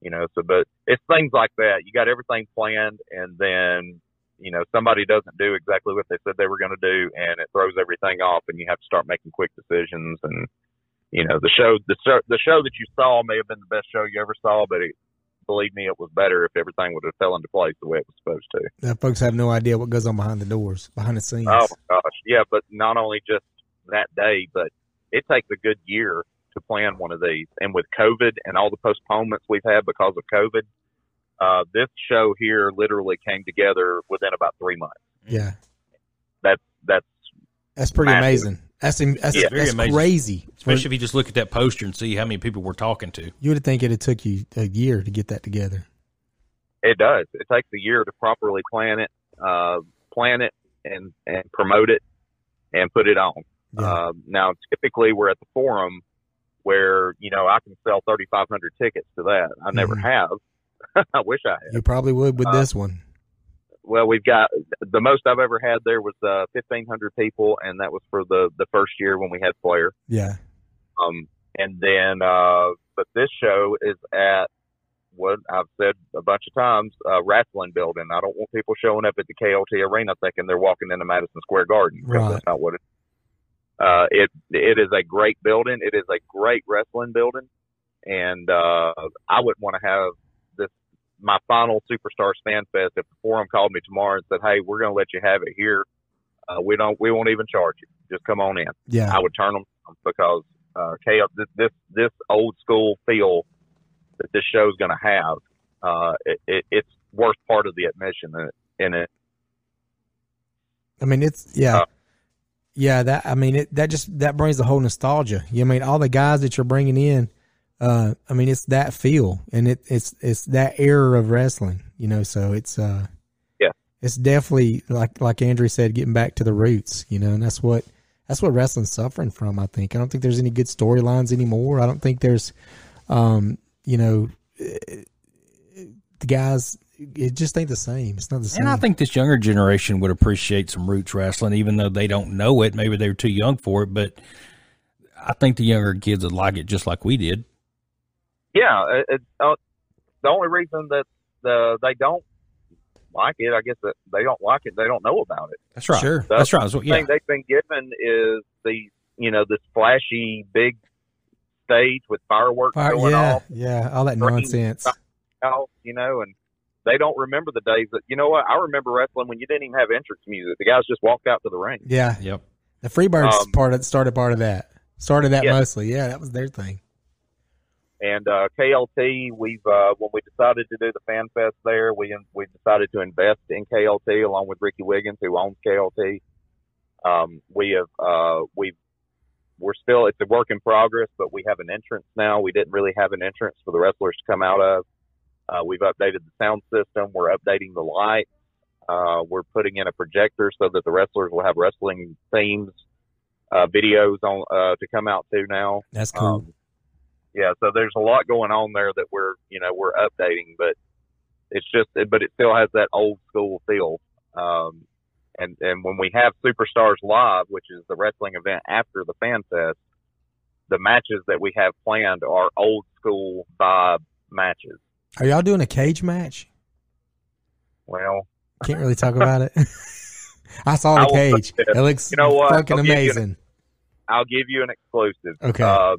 you know, so but it's things like that. You got everything planned, and then you know somebody doesn't do exactly what they said they were going to do, and it throws everything off, and you have to start making quick decisions. And you know the show the the show that you saw may have been the best show you ever saw but it, believe me it was better if everything would have fell into place the way it was supposed to Now, folks have no idea what goes on behind the doors, behind the scenes. oh my gosh yeah but not only just that day but it takes a good year to plan one of these and with covid and all the postponements we've had because of covid uh this show here literally came together within about three months Yeah. that's that's That's pretty Massive. amazing. That's that's, Yeah, that's crazy. Especially if you just look at that poster and see how many people we're talking to. you would think it'd took you a year to get that together. It does. It takes a year to properly plan it, uh, plan it, and and promote it, and put it on. Yeah. Uh, now, typically, we're at the forum where you know I can sell thirty five hundred tickets to that. I never Mhm. have. I wish I had. you probably would with uh, this one. Well, we've got the most I've ever had there was uh, fifteen hundred people, and that was for the the first year when we had Flair. Yeah. Um, and then, uh, but this show is at what I've said a bunch of times, uh, wrestling building. I don't want people showing up at the KLT arena thinking they're walking into Madison Square Garden. Right. That's not what it. Uh, it it is a great building. It is a great wrestling building, and uh, I wouldn't want to have my final Superstars Fan Fest if the forum called me tomorrow and said, "Hey, we're going to let you have it here. Uh, we don't we won't even charge you. Just come on in." Yeah. I would turn them because uh, KL, this, this this old school feel that this show's going to have, uh, it, it, it's worth part of the admission in it. In it. I mean, it's yeah, Uh, yeah. That I mean, it that just that brings the whole nostalgia. You know, I mean, all the guys that you're bringing in. Uh, I mean, it's that feel, and it it's it's that era of wrestling. You know, so it's uh, Yeah. it's definitely like like Andrew said, getting back to the roots. You know, and that's what that's what wrestling's suffering from. I think I don't think there's any good storylines anymore. I don't think there's, um, you know, the guys. It just ain't the same. It's not the same. And I think this younger generation would appreciate some roots wrestling, even though they don't know it. Maybe they were too young for it, but I think the younger kids would like it just like we did. Yeah, it, it, uh, the only reason that the they don't like it, I guess that they don't like it, they don't know about it. That's right. Sure. That's right. So, The yeah. thing they've been given is the you know this flashy big stage with fireworks Fire, going yeah, off, yeah, all that nonsense. off, you know, and they don't remember the days that you know what I remember wrestling when you didn't even have entrance music. The guys just walked out to the ring. Yeah, Yep. the Freebirds Um, part of, started part of that. Started that Yeah. mostly. Yeah, that was their thing. And uh, KLT, we've uh, when we decided to do the fan fest there, we we decided to invest in KLT along with Ricky Wiggins, who owns KLT. Um, we have uh, we've we're still it's a work in progress, but we have an entrance now. We didn't really have an entrance for the wrestlers to come out of. Uh, we've updated the sound system. We're updating the lights. Uh, we're putting in a projector so that the wrestlers will have wrestling themes, uh, videos on uh, to come out to now. That's cool. Um, yeah, so there's a lot going on there that we're, you know, we're updating, but it's just, but it still has that old school feel. Um, and and when we have Superstars Live, which is the wrestling event after the Fan Fest, the matches that we have planned are old school vibe matches. Are y'all doing a cage match? Well, Can't really talk about it. I saw the will cage. it- looks You know what? fucking I'll give you an- amazing. I'll give you an exclusive. Okay. Um,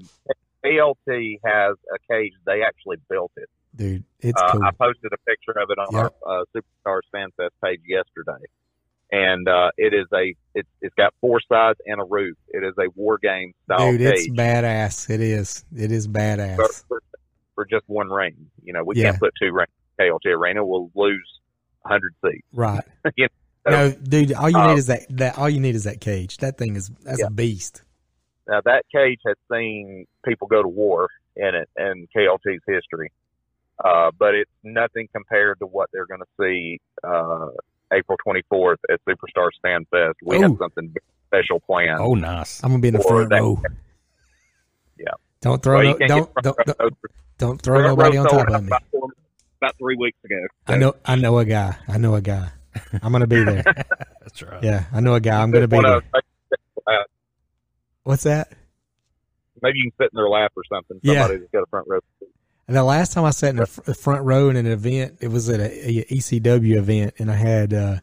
KLT has a cage. They actually built it. Dude, it's uh, cool. I posted a picture of it on Yep. our uh, Superstars Fan Fest page yesterday, and uh, it is a it's it's got four sides and a roof. It is a war game style Dude, it's badass. It is. It is badass. for, for just one ring. You know, we Yeah. can't put two rings in KLT Arena. We'll lose hundred seats. Right. You know, No, dude, all you uh, need is that, that all you need is that cage. That thing is that's Yeah. a beast. Now that cage has seen people go to war in it in KLT's history, uh, but it's nothing compared to what they're going to see uh, April 24th at Superstars Fan Fest. We have something special planned. Oh, nice. I'm gonna be in the Or front that- row. Yeah. Don't throw Well, no, can't don't get don't, don't don't throw Front nobody on top of me. About, about three weeks ago. I know I know a guy. I know a guy. I'm gonna be there. That's right. Yeah, I know a guy. I'm gonna be Wanna- there. What's that? Maybe you can sit in their lap or something. Yeah. Somebody that's got a front row. And the last time I sat in the front row in an event, it was at a, a ECW event, and I had uh,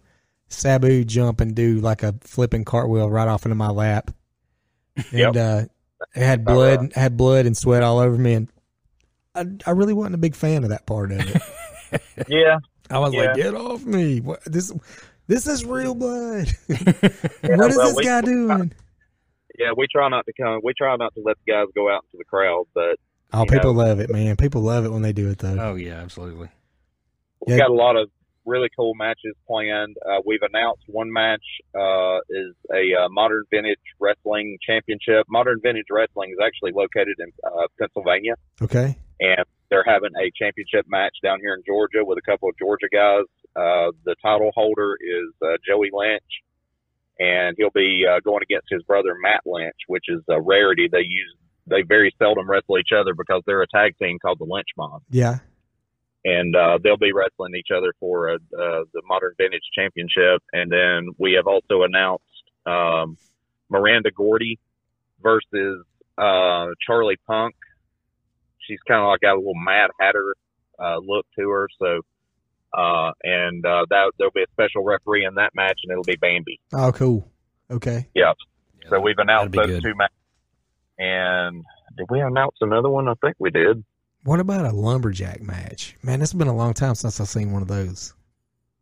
Sabu jump and do like a flipping cartwheel right off into my lap, and Yep. uh, it had blood, right. had blood and sweat all over me, and I, I really wasn't a big fan of that part of it. Yeah, I was like, "Get off me! What, this, this is real blood. Yeah, what is well, this we- guy doing?" Yeah. We try not to come. We try not to let the guys go out into the crowd, but Oh, people know. love it, man. People love it when they do it, though. Oh, yeah, absolutely. We've Yeah. got a lot of really cool matches planned. Uh, we've announced one match uh, is a uh, modern vintage wrestling championship. Modern vintage wrestling is actually located in uh, Pennsylvania, Okay, and they're having a championship match down here in Georgia with a couple of Georgia guys. Uh, the title holder is uh, Joey Lynch, and he'll be uh, going against his brother Matt Lynch, which is a rarity. They use they very seldom wrestle each other because they're a tag team called the Lynch Mob yeah, and uh, they'll be wrestling each other for uh, uh, the Modern Vintage Championship. And then we have also announced um, Miranda Gordy versus uh, Charlie Punk. She's kind of like got a little Mad Hatter uh, look to her, so. Uh, and uh, that there'll be a special referee in that match, and it'll be Bambi. oh, cool. Okay, Yeah. Yeah, So we've announced those good. two matches. And did we announce another one? I think we did. What about a lumberjack match? Man, it's been a long time since I've seen one of those.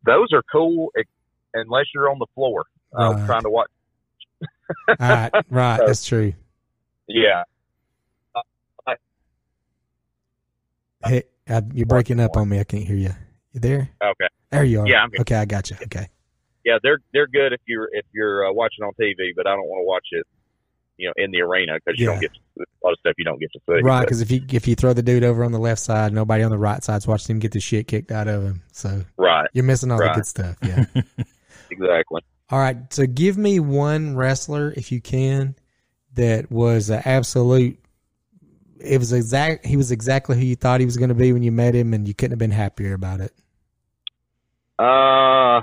Those are cool, unless you're on the floor uh, Right. trying to watch. right, right, that's true. Yeah. Hey, I, you're breaking up on me. I can't hear you. You there? Okay. There you are. Yeah, I'm here. okay, I got you. Okay. Yeah, they're they're good if you're if you're uh, watching on TV, but I don't want to watch it, you know, in the arena because you Yeah. don't get to, a lot of stuff you don't get to see. Right, because if you if you throw the dude over on the left side, nobody on the right side's watching him get the shit kicked out of him. So right, you're missing all the good stuff. Yeah. exactly. all right. So give me one wrestler, if you can, that was an absolute. It was exact. He was exactly who you thought he was going to be when you met him, and you couldn't have been happier about it. Uh,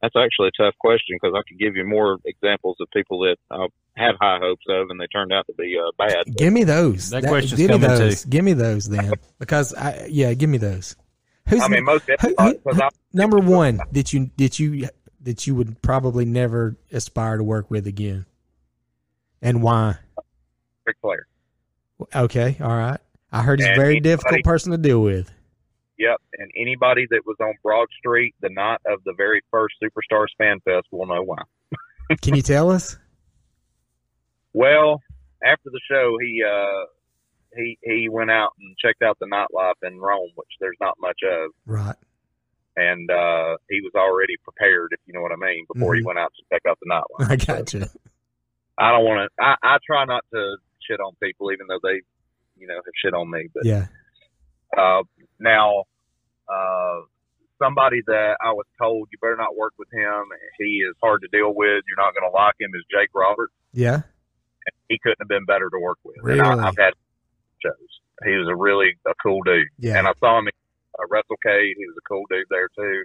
that's actually a tough question because I could give you more examples of people that I had high hopes of and they turned out to be uh, bad. Give me those. That question's give me coming, those. Give me those then, because I yeah, give me those. Who's I mean, most who- who- because I number one that you that you that you would probably never aspire to work with again, and why? Ric Flair. Okay, all right. I heard he's a very difficult person to deal with. Yep. and anybody that was on Broad Street the night of the very first Superstars Fan Fest will know why. Can you tell us? Well, after the show, he uh, he he went out and checked out the nightlife in Rome, which there's not much of, Right. and uh, he was already prepared, if you know what I mean, before he Mhm. went out to check out the nightlife. I got you. I don't want to. I, I try not to shit on people, even though they, you know, have shit on me. But Yeah. uh, now, uh, somebody that I was told you better not work with him. He is hard to deal with. You're not going to like him. Is Jake Roberts? Yeah. He couldn't have been better to work with. And Really? I, I've had shows. He was a really a cool dude. Yeah. And I saw him at uh, WrestleCade. He was a cool dude there too.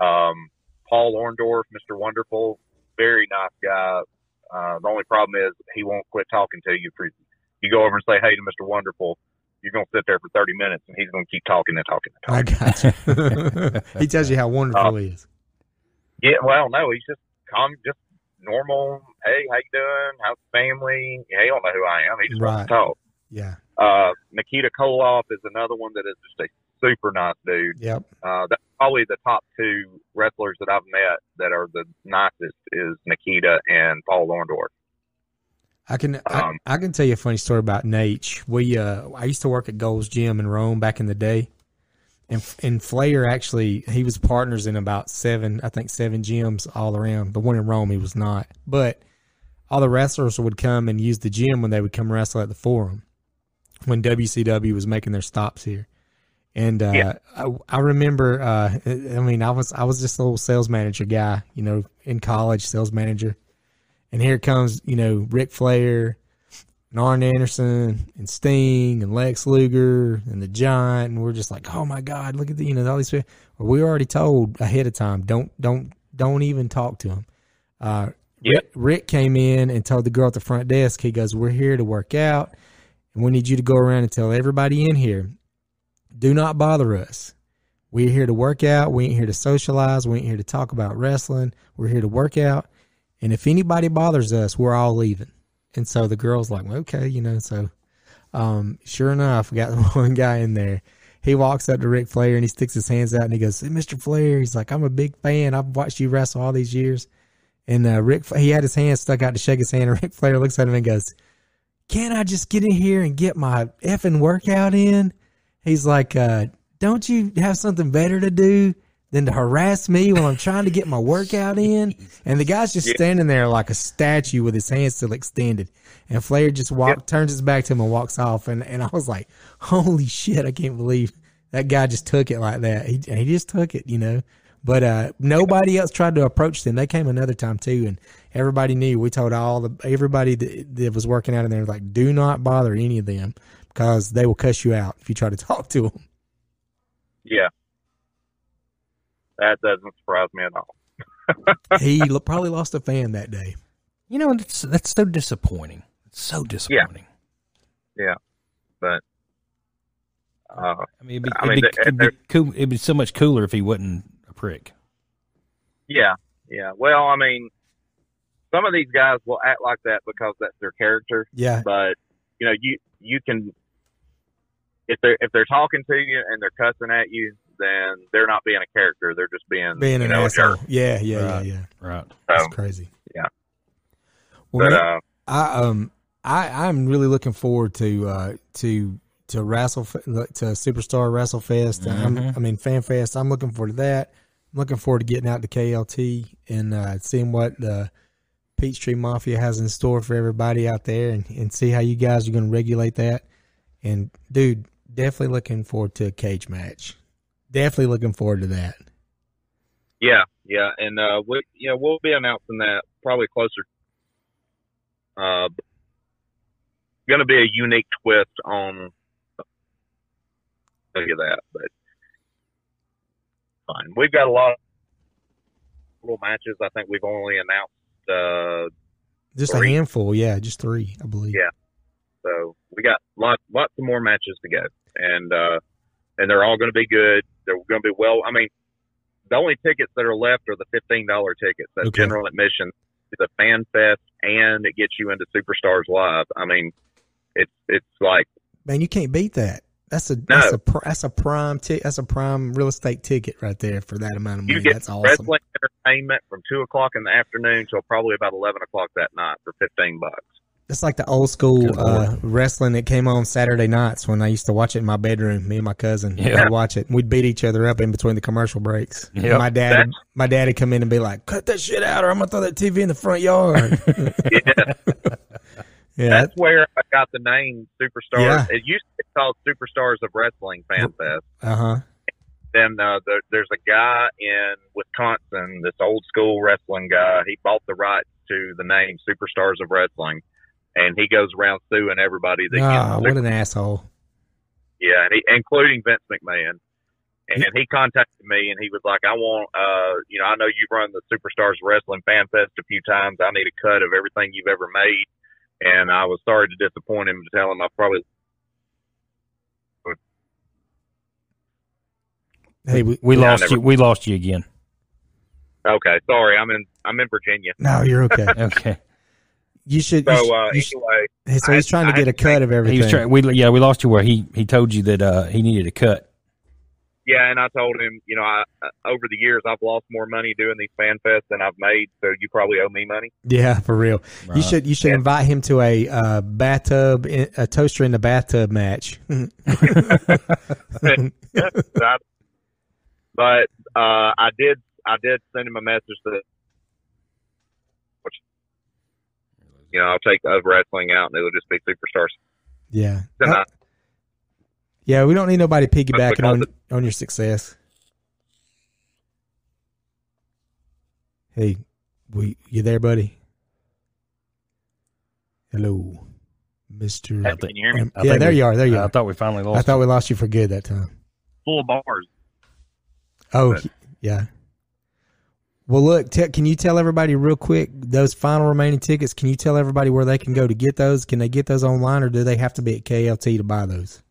Um, Paul Orndorff, Mr. Wonderful, very nice guy. Uh, the only problem is he won't quit talking to you. For you go over and say hey to Mr. Wonderful, you're gonna sit there for 30 minutes and he's gonna keep talking and talking and talking. I got you. he tells you how wonderful he is. Yeah, well, no, he's just calm, just normal. Hey, how you doing? How's the family? Yeah, he don't know who I am. He just wants Right. to talk. Yeah. Uh, Nikita Koloff is another one that is just a super nice dude. Yep. Uh, that's probably the top two wrestlers that I've met that are the nicest is Nikita and Paul Orndorff. I can I, Um, I can tell you a funny story about Nate. We uh I used to work at Gold's Gym in Rome back in the day, and and Flair actually he was partners in about seven I think seven gyms all around. The one in Rome he was not, but all the wrestlers would come and use the gym when they would come wrestle at the Forum when WCW was making their stops here. And uh, Yeah. I, I remember, uh, I mean, I was I was just a little sales manager guy, you know, in college, sales manager. And here comes, you know, Ric Flair and Arn Anderson and Sting and Lex Luger and the Giant, and we're just like, oh my God, look at the, you know, all these. people. Well, we were already told ahead of time, don't, don't, don't even talk to him. Uh, Yeah. Ric, Ric came in and told the girl at the front desk, he goes, we're here to work out, and we need you to go around and tell everybody in here, do not bother us. We're here to work out. We ain't here to socialize. We ain't here to talk about wrestling. We're here to work out. And if anybody bothers us, we're all leaving. And so the girl's like, okay, you know, so um, sure enough, got one guy in there. He walks up to Ric Flair and he sticks his hands out and he goes, hey, Mr. Flair, he's like, I'm a big fan. I've watched you wrestle all these years. And uh, Ric, he had his hand stuck out to shake his hand, and Ric Flair looks at him and goes, "Can't I just get in here and get my effing workout in?" He's like, uh, "Don't you have something better to do than to harass me while I'm trying to get my workout in?" And the guy's just standing there like a statue with his hands still extended. And Flair just walk, turns his back to him and walks off. And, and I was like, "Holy shit! I can't believe that guy just took it like that. He he just took it, you know." But uh, nobody else tried to approach them. They came another time too, and everybody knew. We told all the everybody that, that was working out in there, like, do not bother any of them because they will cuss you out if you try to talk to them. Yeah. That doesn't surprise me at all. he lo- probably lost a fan that day. You know, that's that's so disappointing. It's so disappointing. Yeah. yeah. But uh, I mean, it'd be, I it'd mean, be, it'd be cool. It'd be so much cooler if he wasn't a prick. yeah, yeah. Well, I mean, some of these guys will act like that because that's their character. Yeah, But you know, you you can if they're if they're talking to you and they're cussing at you, then they're not being a character. They're just being being an know, asshole. jerk. Yeah, yeah, Right. yeah, yeah. Right. That's So, crazy. yeah. Well, but man, uh, I um I I'm really looking forward to uh to to wrestle to Superstar Wrestle Fest. I'm, Mhm. I mean Fan Fest. I'm looking forward to that. I'm looking forward to getting out to KLT and uh, seeing what the Peachtree Mafia has in store for everybody out there, and, and see how you guys are going to regulate that. And dude, definitely looking forward to a cage match. Definitely looking forward to that. yeah, yeah, and uh, we you know we'll be announcing that probably closer. Uh, going to be a unique twist on. Look at that, but fine. We've got a lot of little matches. I think we've only announced. Uh, Just Three. a handful, yeah, just three, I believe. Yeah. So we got lots lots of more matches to go, and uh, and they're all going to be good. They're going to be well. I mean, the only tickets that are left are the fifteen dollar tickets. That's Okay. general admission. It's a fan fest, and it gets you into Superstars Live. I mean, it's it's like Man, you can't beat that. That's a that's a pr- that's a prime ti- that's a prime real estate ticket right there for that amount of money. You get That's awesome. wrestling entertainment from two o'clock in the afternoon till probably about eleven o'clock that night for fifteen bucks. It's like the old school uh, wrestling that came on Saturday nights when I used to watch it in my bedroom. Me and my cousin Yeah. would watch it. We'd beat each other up in between the commercial breaks. Yep. My dad, That's- my dad would come in and be like, "Cut that shit out, or I'm gonna throw that TV in the front yard." Yeah, yeah, that's where I got the name Superstars. Yeah. It used to be called Superstars of Wrestling Fan Fest. uh huh. then uh, there, there's a guy in Wisconsin, this old school wrestling guy. He bought the rights to the name Superstars of Wrestling, and he goes around suing everybody that Ah, what an asshole. yeah, and he, including Vince McMahon. And he contacted me, and he was like, "I want, uh, you know, I know you've run the Superstars Wrestling Fan Fest a few times. I need a cut of everything you've ever made." And I was sorry to disappoint him, to tell him I probably Hey, we, We lost never- you. We lost you again. okay. Sorry, I'm in I'm in Virginia. no, you're okay. Okay. You should. You So should- uh, you should- anyway, so he's I- trying to I get a cut of everything. He was trying. We yeah, we lost you where he he told you that uh he needed a cut. Yeah, and I told him, you know, I uh, over the years I've lost more money doing these fan fests than I've made, so you probably owe me money. Yeah, for real. You should you should invite him to a uh, bathtub a toaster in the bathtub match. But uh, I did I did send him a message that which you know I'll take the wrestling out and it'll just be superstars. yeah. I- Yeah, we don't need nobody piggybacking because on on your success. Hey, we you there, buddy? Hello, Mister. Can you hear me? Um, I yeah, there we- you are. There you I are. I thought we finally lost. I thought we lost you for good that time. Full bars. Oh, But- yeah. Well, look, te- can you tell everybody real quick those final remaining tickets? Can you tell everybody where they can go to get those? Can they get those online, or do they have to be at KLT to buy those?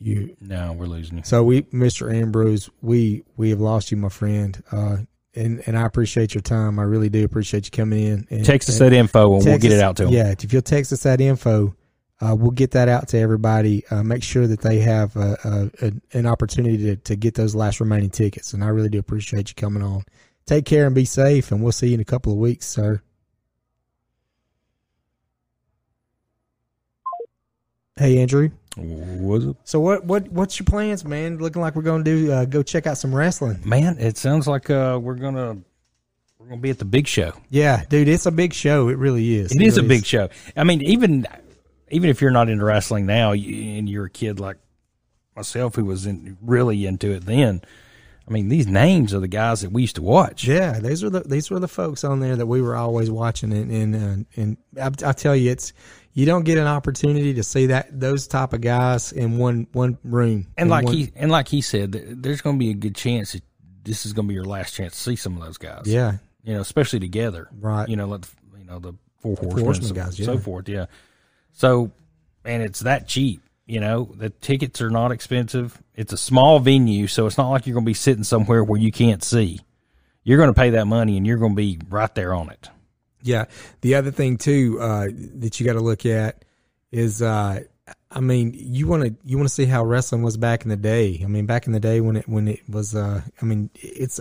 You No, we're losing you. So we, Mr. Ambrose, we we have lost you, my friend. Uh, and and I appreciate your time. I really do appreciate you coming in. And, Text us and that info and we'll get us- it out to them. Yeah, if you'll text us that info, uh, we'll get that out to everybody. Uh, make sure that they have a, a, a, an opportunity to, to get those last remaining tickets. And I really do appreciate you coming on. Take care and be safe. And we'll see you in a couple of weeks, sir. Hey, Andrew. Was it? So what what what's your plans, man? Looking like we're going to do uh, go check out some wrestling. Man, it sounds like uh, we're gonna we're gonna be at the big show. Yeah, dude, it's a big show. It really is. It is a really big show. I mean, even even if you're not into wrestling now and you're a kid like myself who was in, really into it then, I mean, these names are the guys that we used to watch. Yeah, these were the these were the folks on there that we were always watching, and and uh, and I, I tell you, it's you don't get an opportunity to see that those type of guys in one one room. And like one- he and like he said, there's going to be a good chance that this is going to be your last chance to see some of those guys. yeah, you know, especially together. Right. You know, like the- you know the four horsemen, Horsemen so, guys, so yeah. forth. Yeah. So, and it's that cheap. You know, the tickets are not expensive. It's a small venue, so it's not like you're going to be sitting somewhere where you can't see. You're going to pay that money, and you're going to be right there on it. yeah. The other thing too uh, that you got to look at is, uh, I mean, you want to you want to see how wrestling was back in the day. I mean, back in the day when it when it was, uh, I mean, it's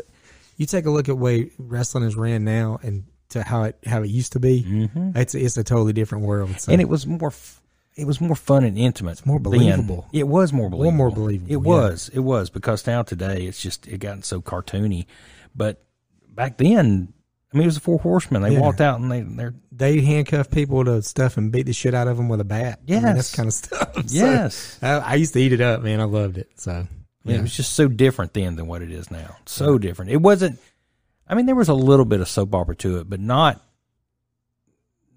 you take a look at way wrestling is ran now and to how it how it used to be. Mm-hmm. It's it's a totally different world. So. and it was more f- it was more fun and intimate it's more believable. it was more believable more believable, it yeah. was it was because now today it's just it gotten so cartoony but back then i mean it was the four horsemen they Yeah. walked out and they they're they handcuff people to stuff and beat the shit out of them with a bat. I mean, that's kind of stuff. So, yes I, I used to eat it up, man. I loved it. So Yeah, it was just so different then than what it is now so different it wasn't i mean there was a little bit of soap opera to it but not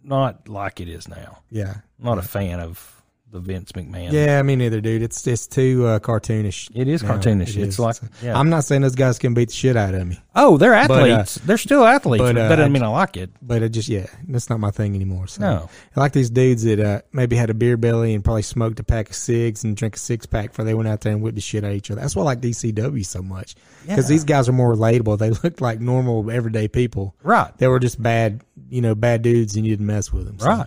not like it is now. Yeah, not a fan of the vince mcmahon yeah. Me neither, dude. It's it's too uh, cartoonish. It is now. cartoonish. It It's is. like- yeah. I'm not saying those guys can beat the shit out of me, oh they're But, uh, athletes they're still athletes but, but, uh, that doesn't I- mean i like it but it just yeah, that's not my thing anymore. So No. I like these dudes that uh, maybe had a beer belly and probably smoked a pack of cigs and drank a six pack before they went out there and whipped the shit out of each other. That's why I like DCW so much because Yeah. these guys are more relatable. They looked like normal everyday people. Right. They were just bad, you know, bad dudes, and you didn't mess with them. So, Right.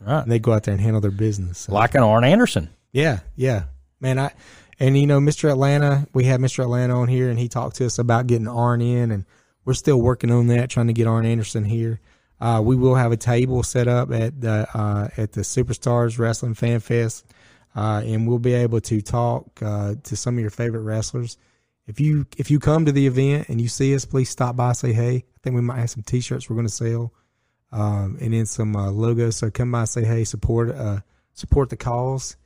Right. and they go out there and handle their business. So, Like an Arn Anderson. yeah, yeah, man. I and you know, Mr. Atlanta, we had Mr. Atlanta on here, and he talked to us about getting Arn in, and we're still working on that, trying to get Arn Anderson here. Uh, we will have a table set up at the uh, at the Superstars Wrestling Fan Fest, uh, and we'll be able to talk uh, to some of your favorite wrestlers. If you if you come to the event and you see us, please stop by, say hey. I think we might have some T-shirts we're going to sell, um, and then some uh, logos. So come by, say hey, support uh, support the cause,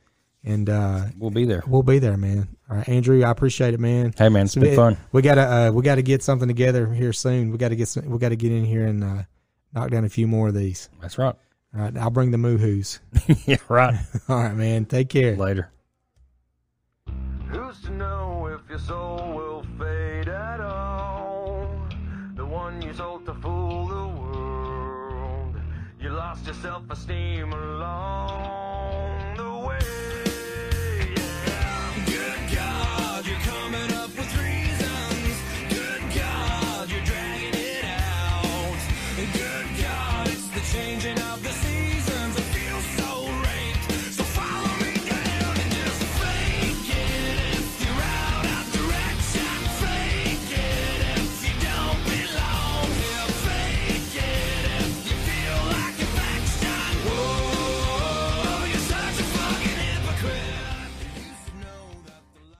and uh, We'll be there. we'll be there, man. All right, Andrew, I appreciate it, man. Hey, man, it's been it- fun. We gotta uh, we gotta get something together here soon. We gotta get some, we gotta get in here and uh, knock down a few more of these. That's right. All right, I'll bring the moohoos. yeah, right. All right, man. Take care. Later. Who's to know if your soul will fade lost your self-esteem alone.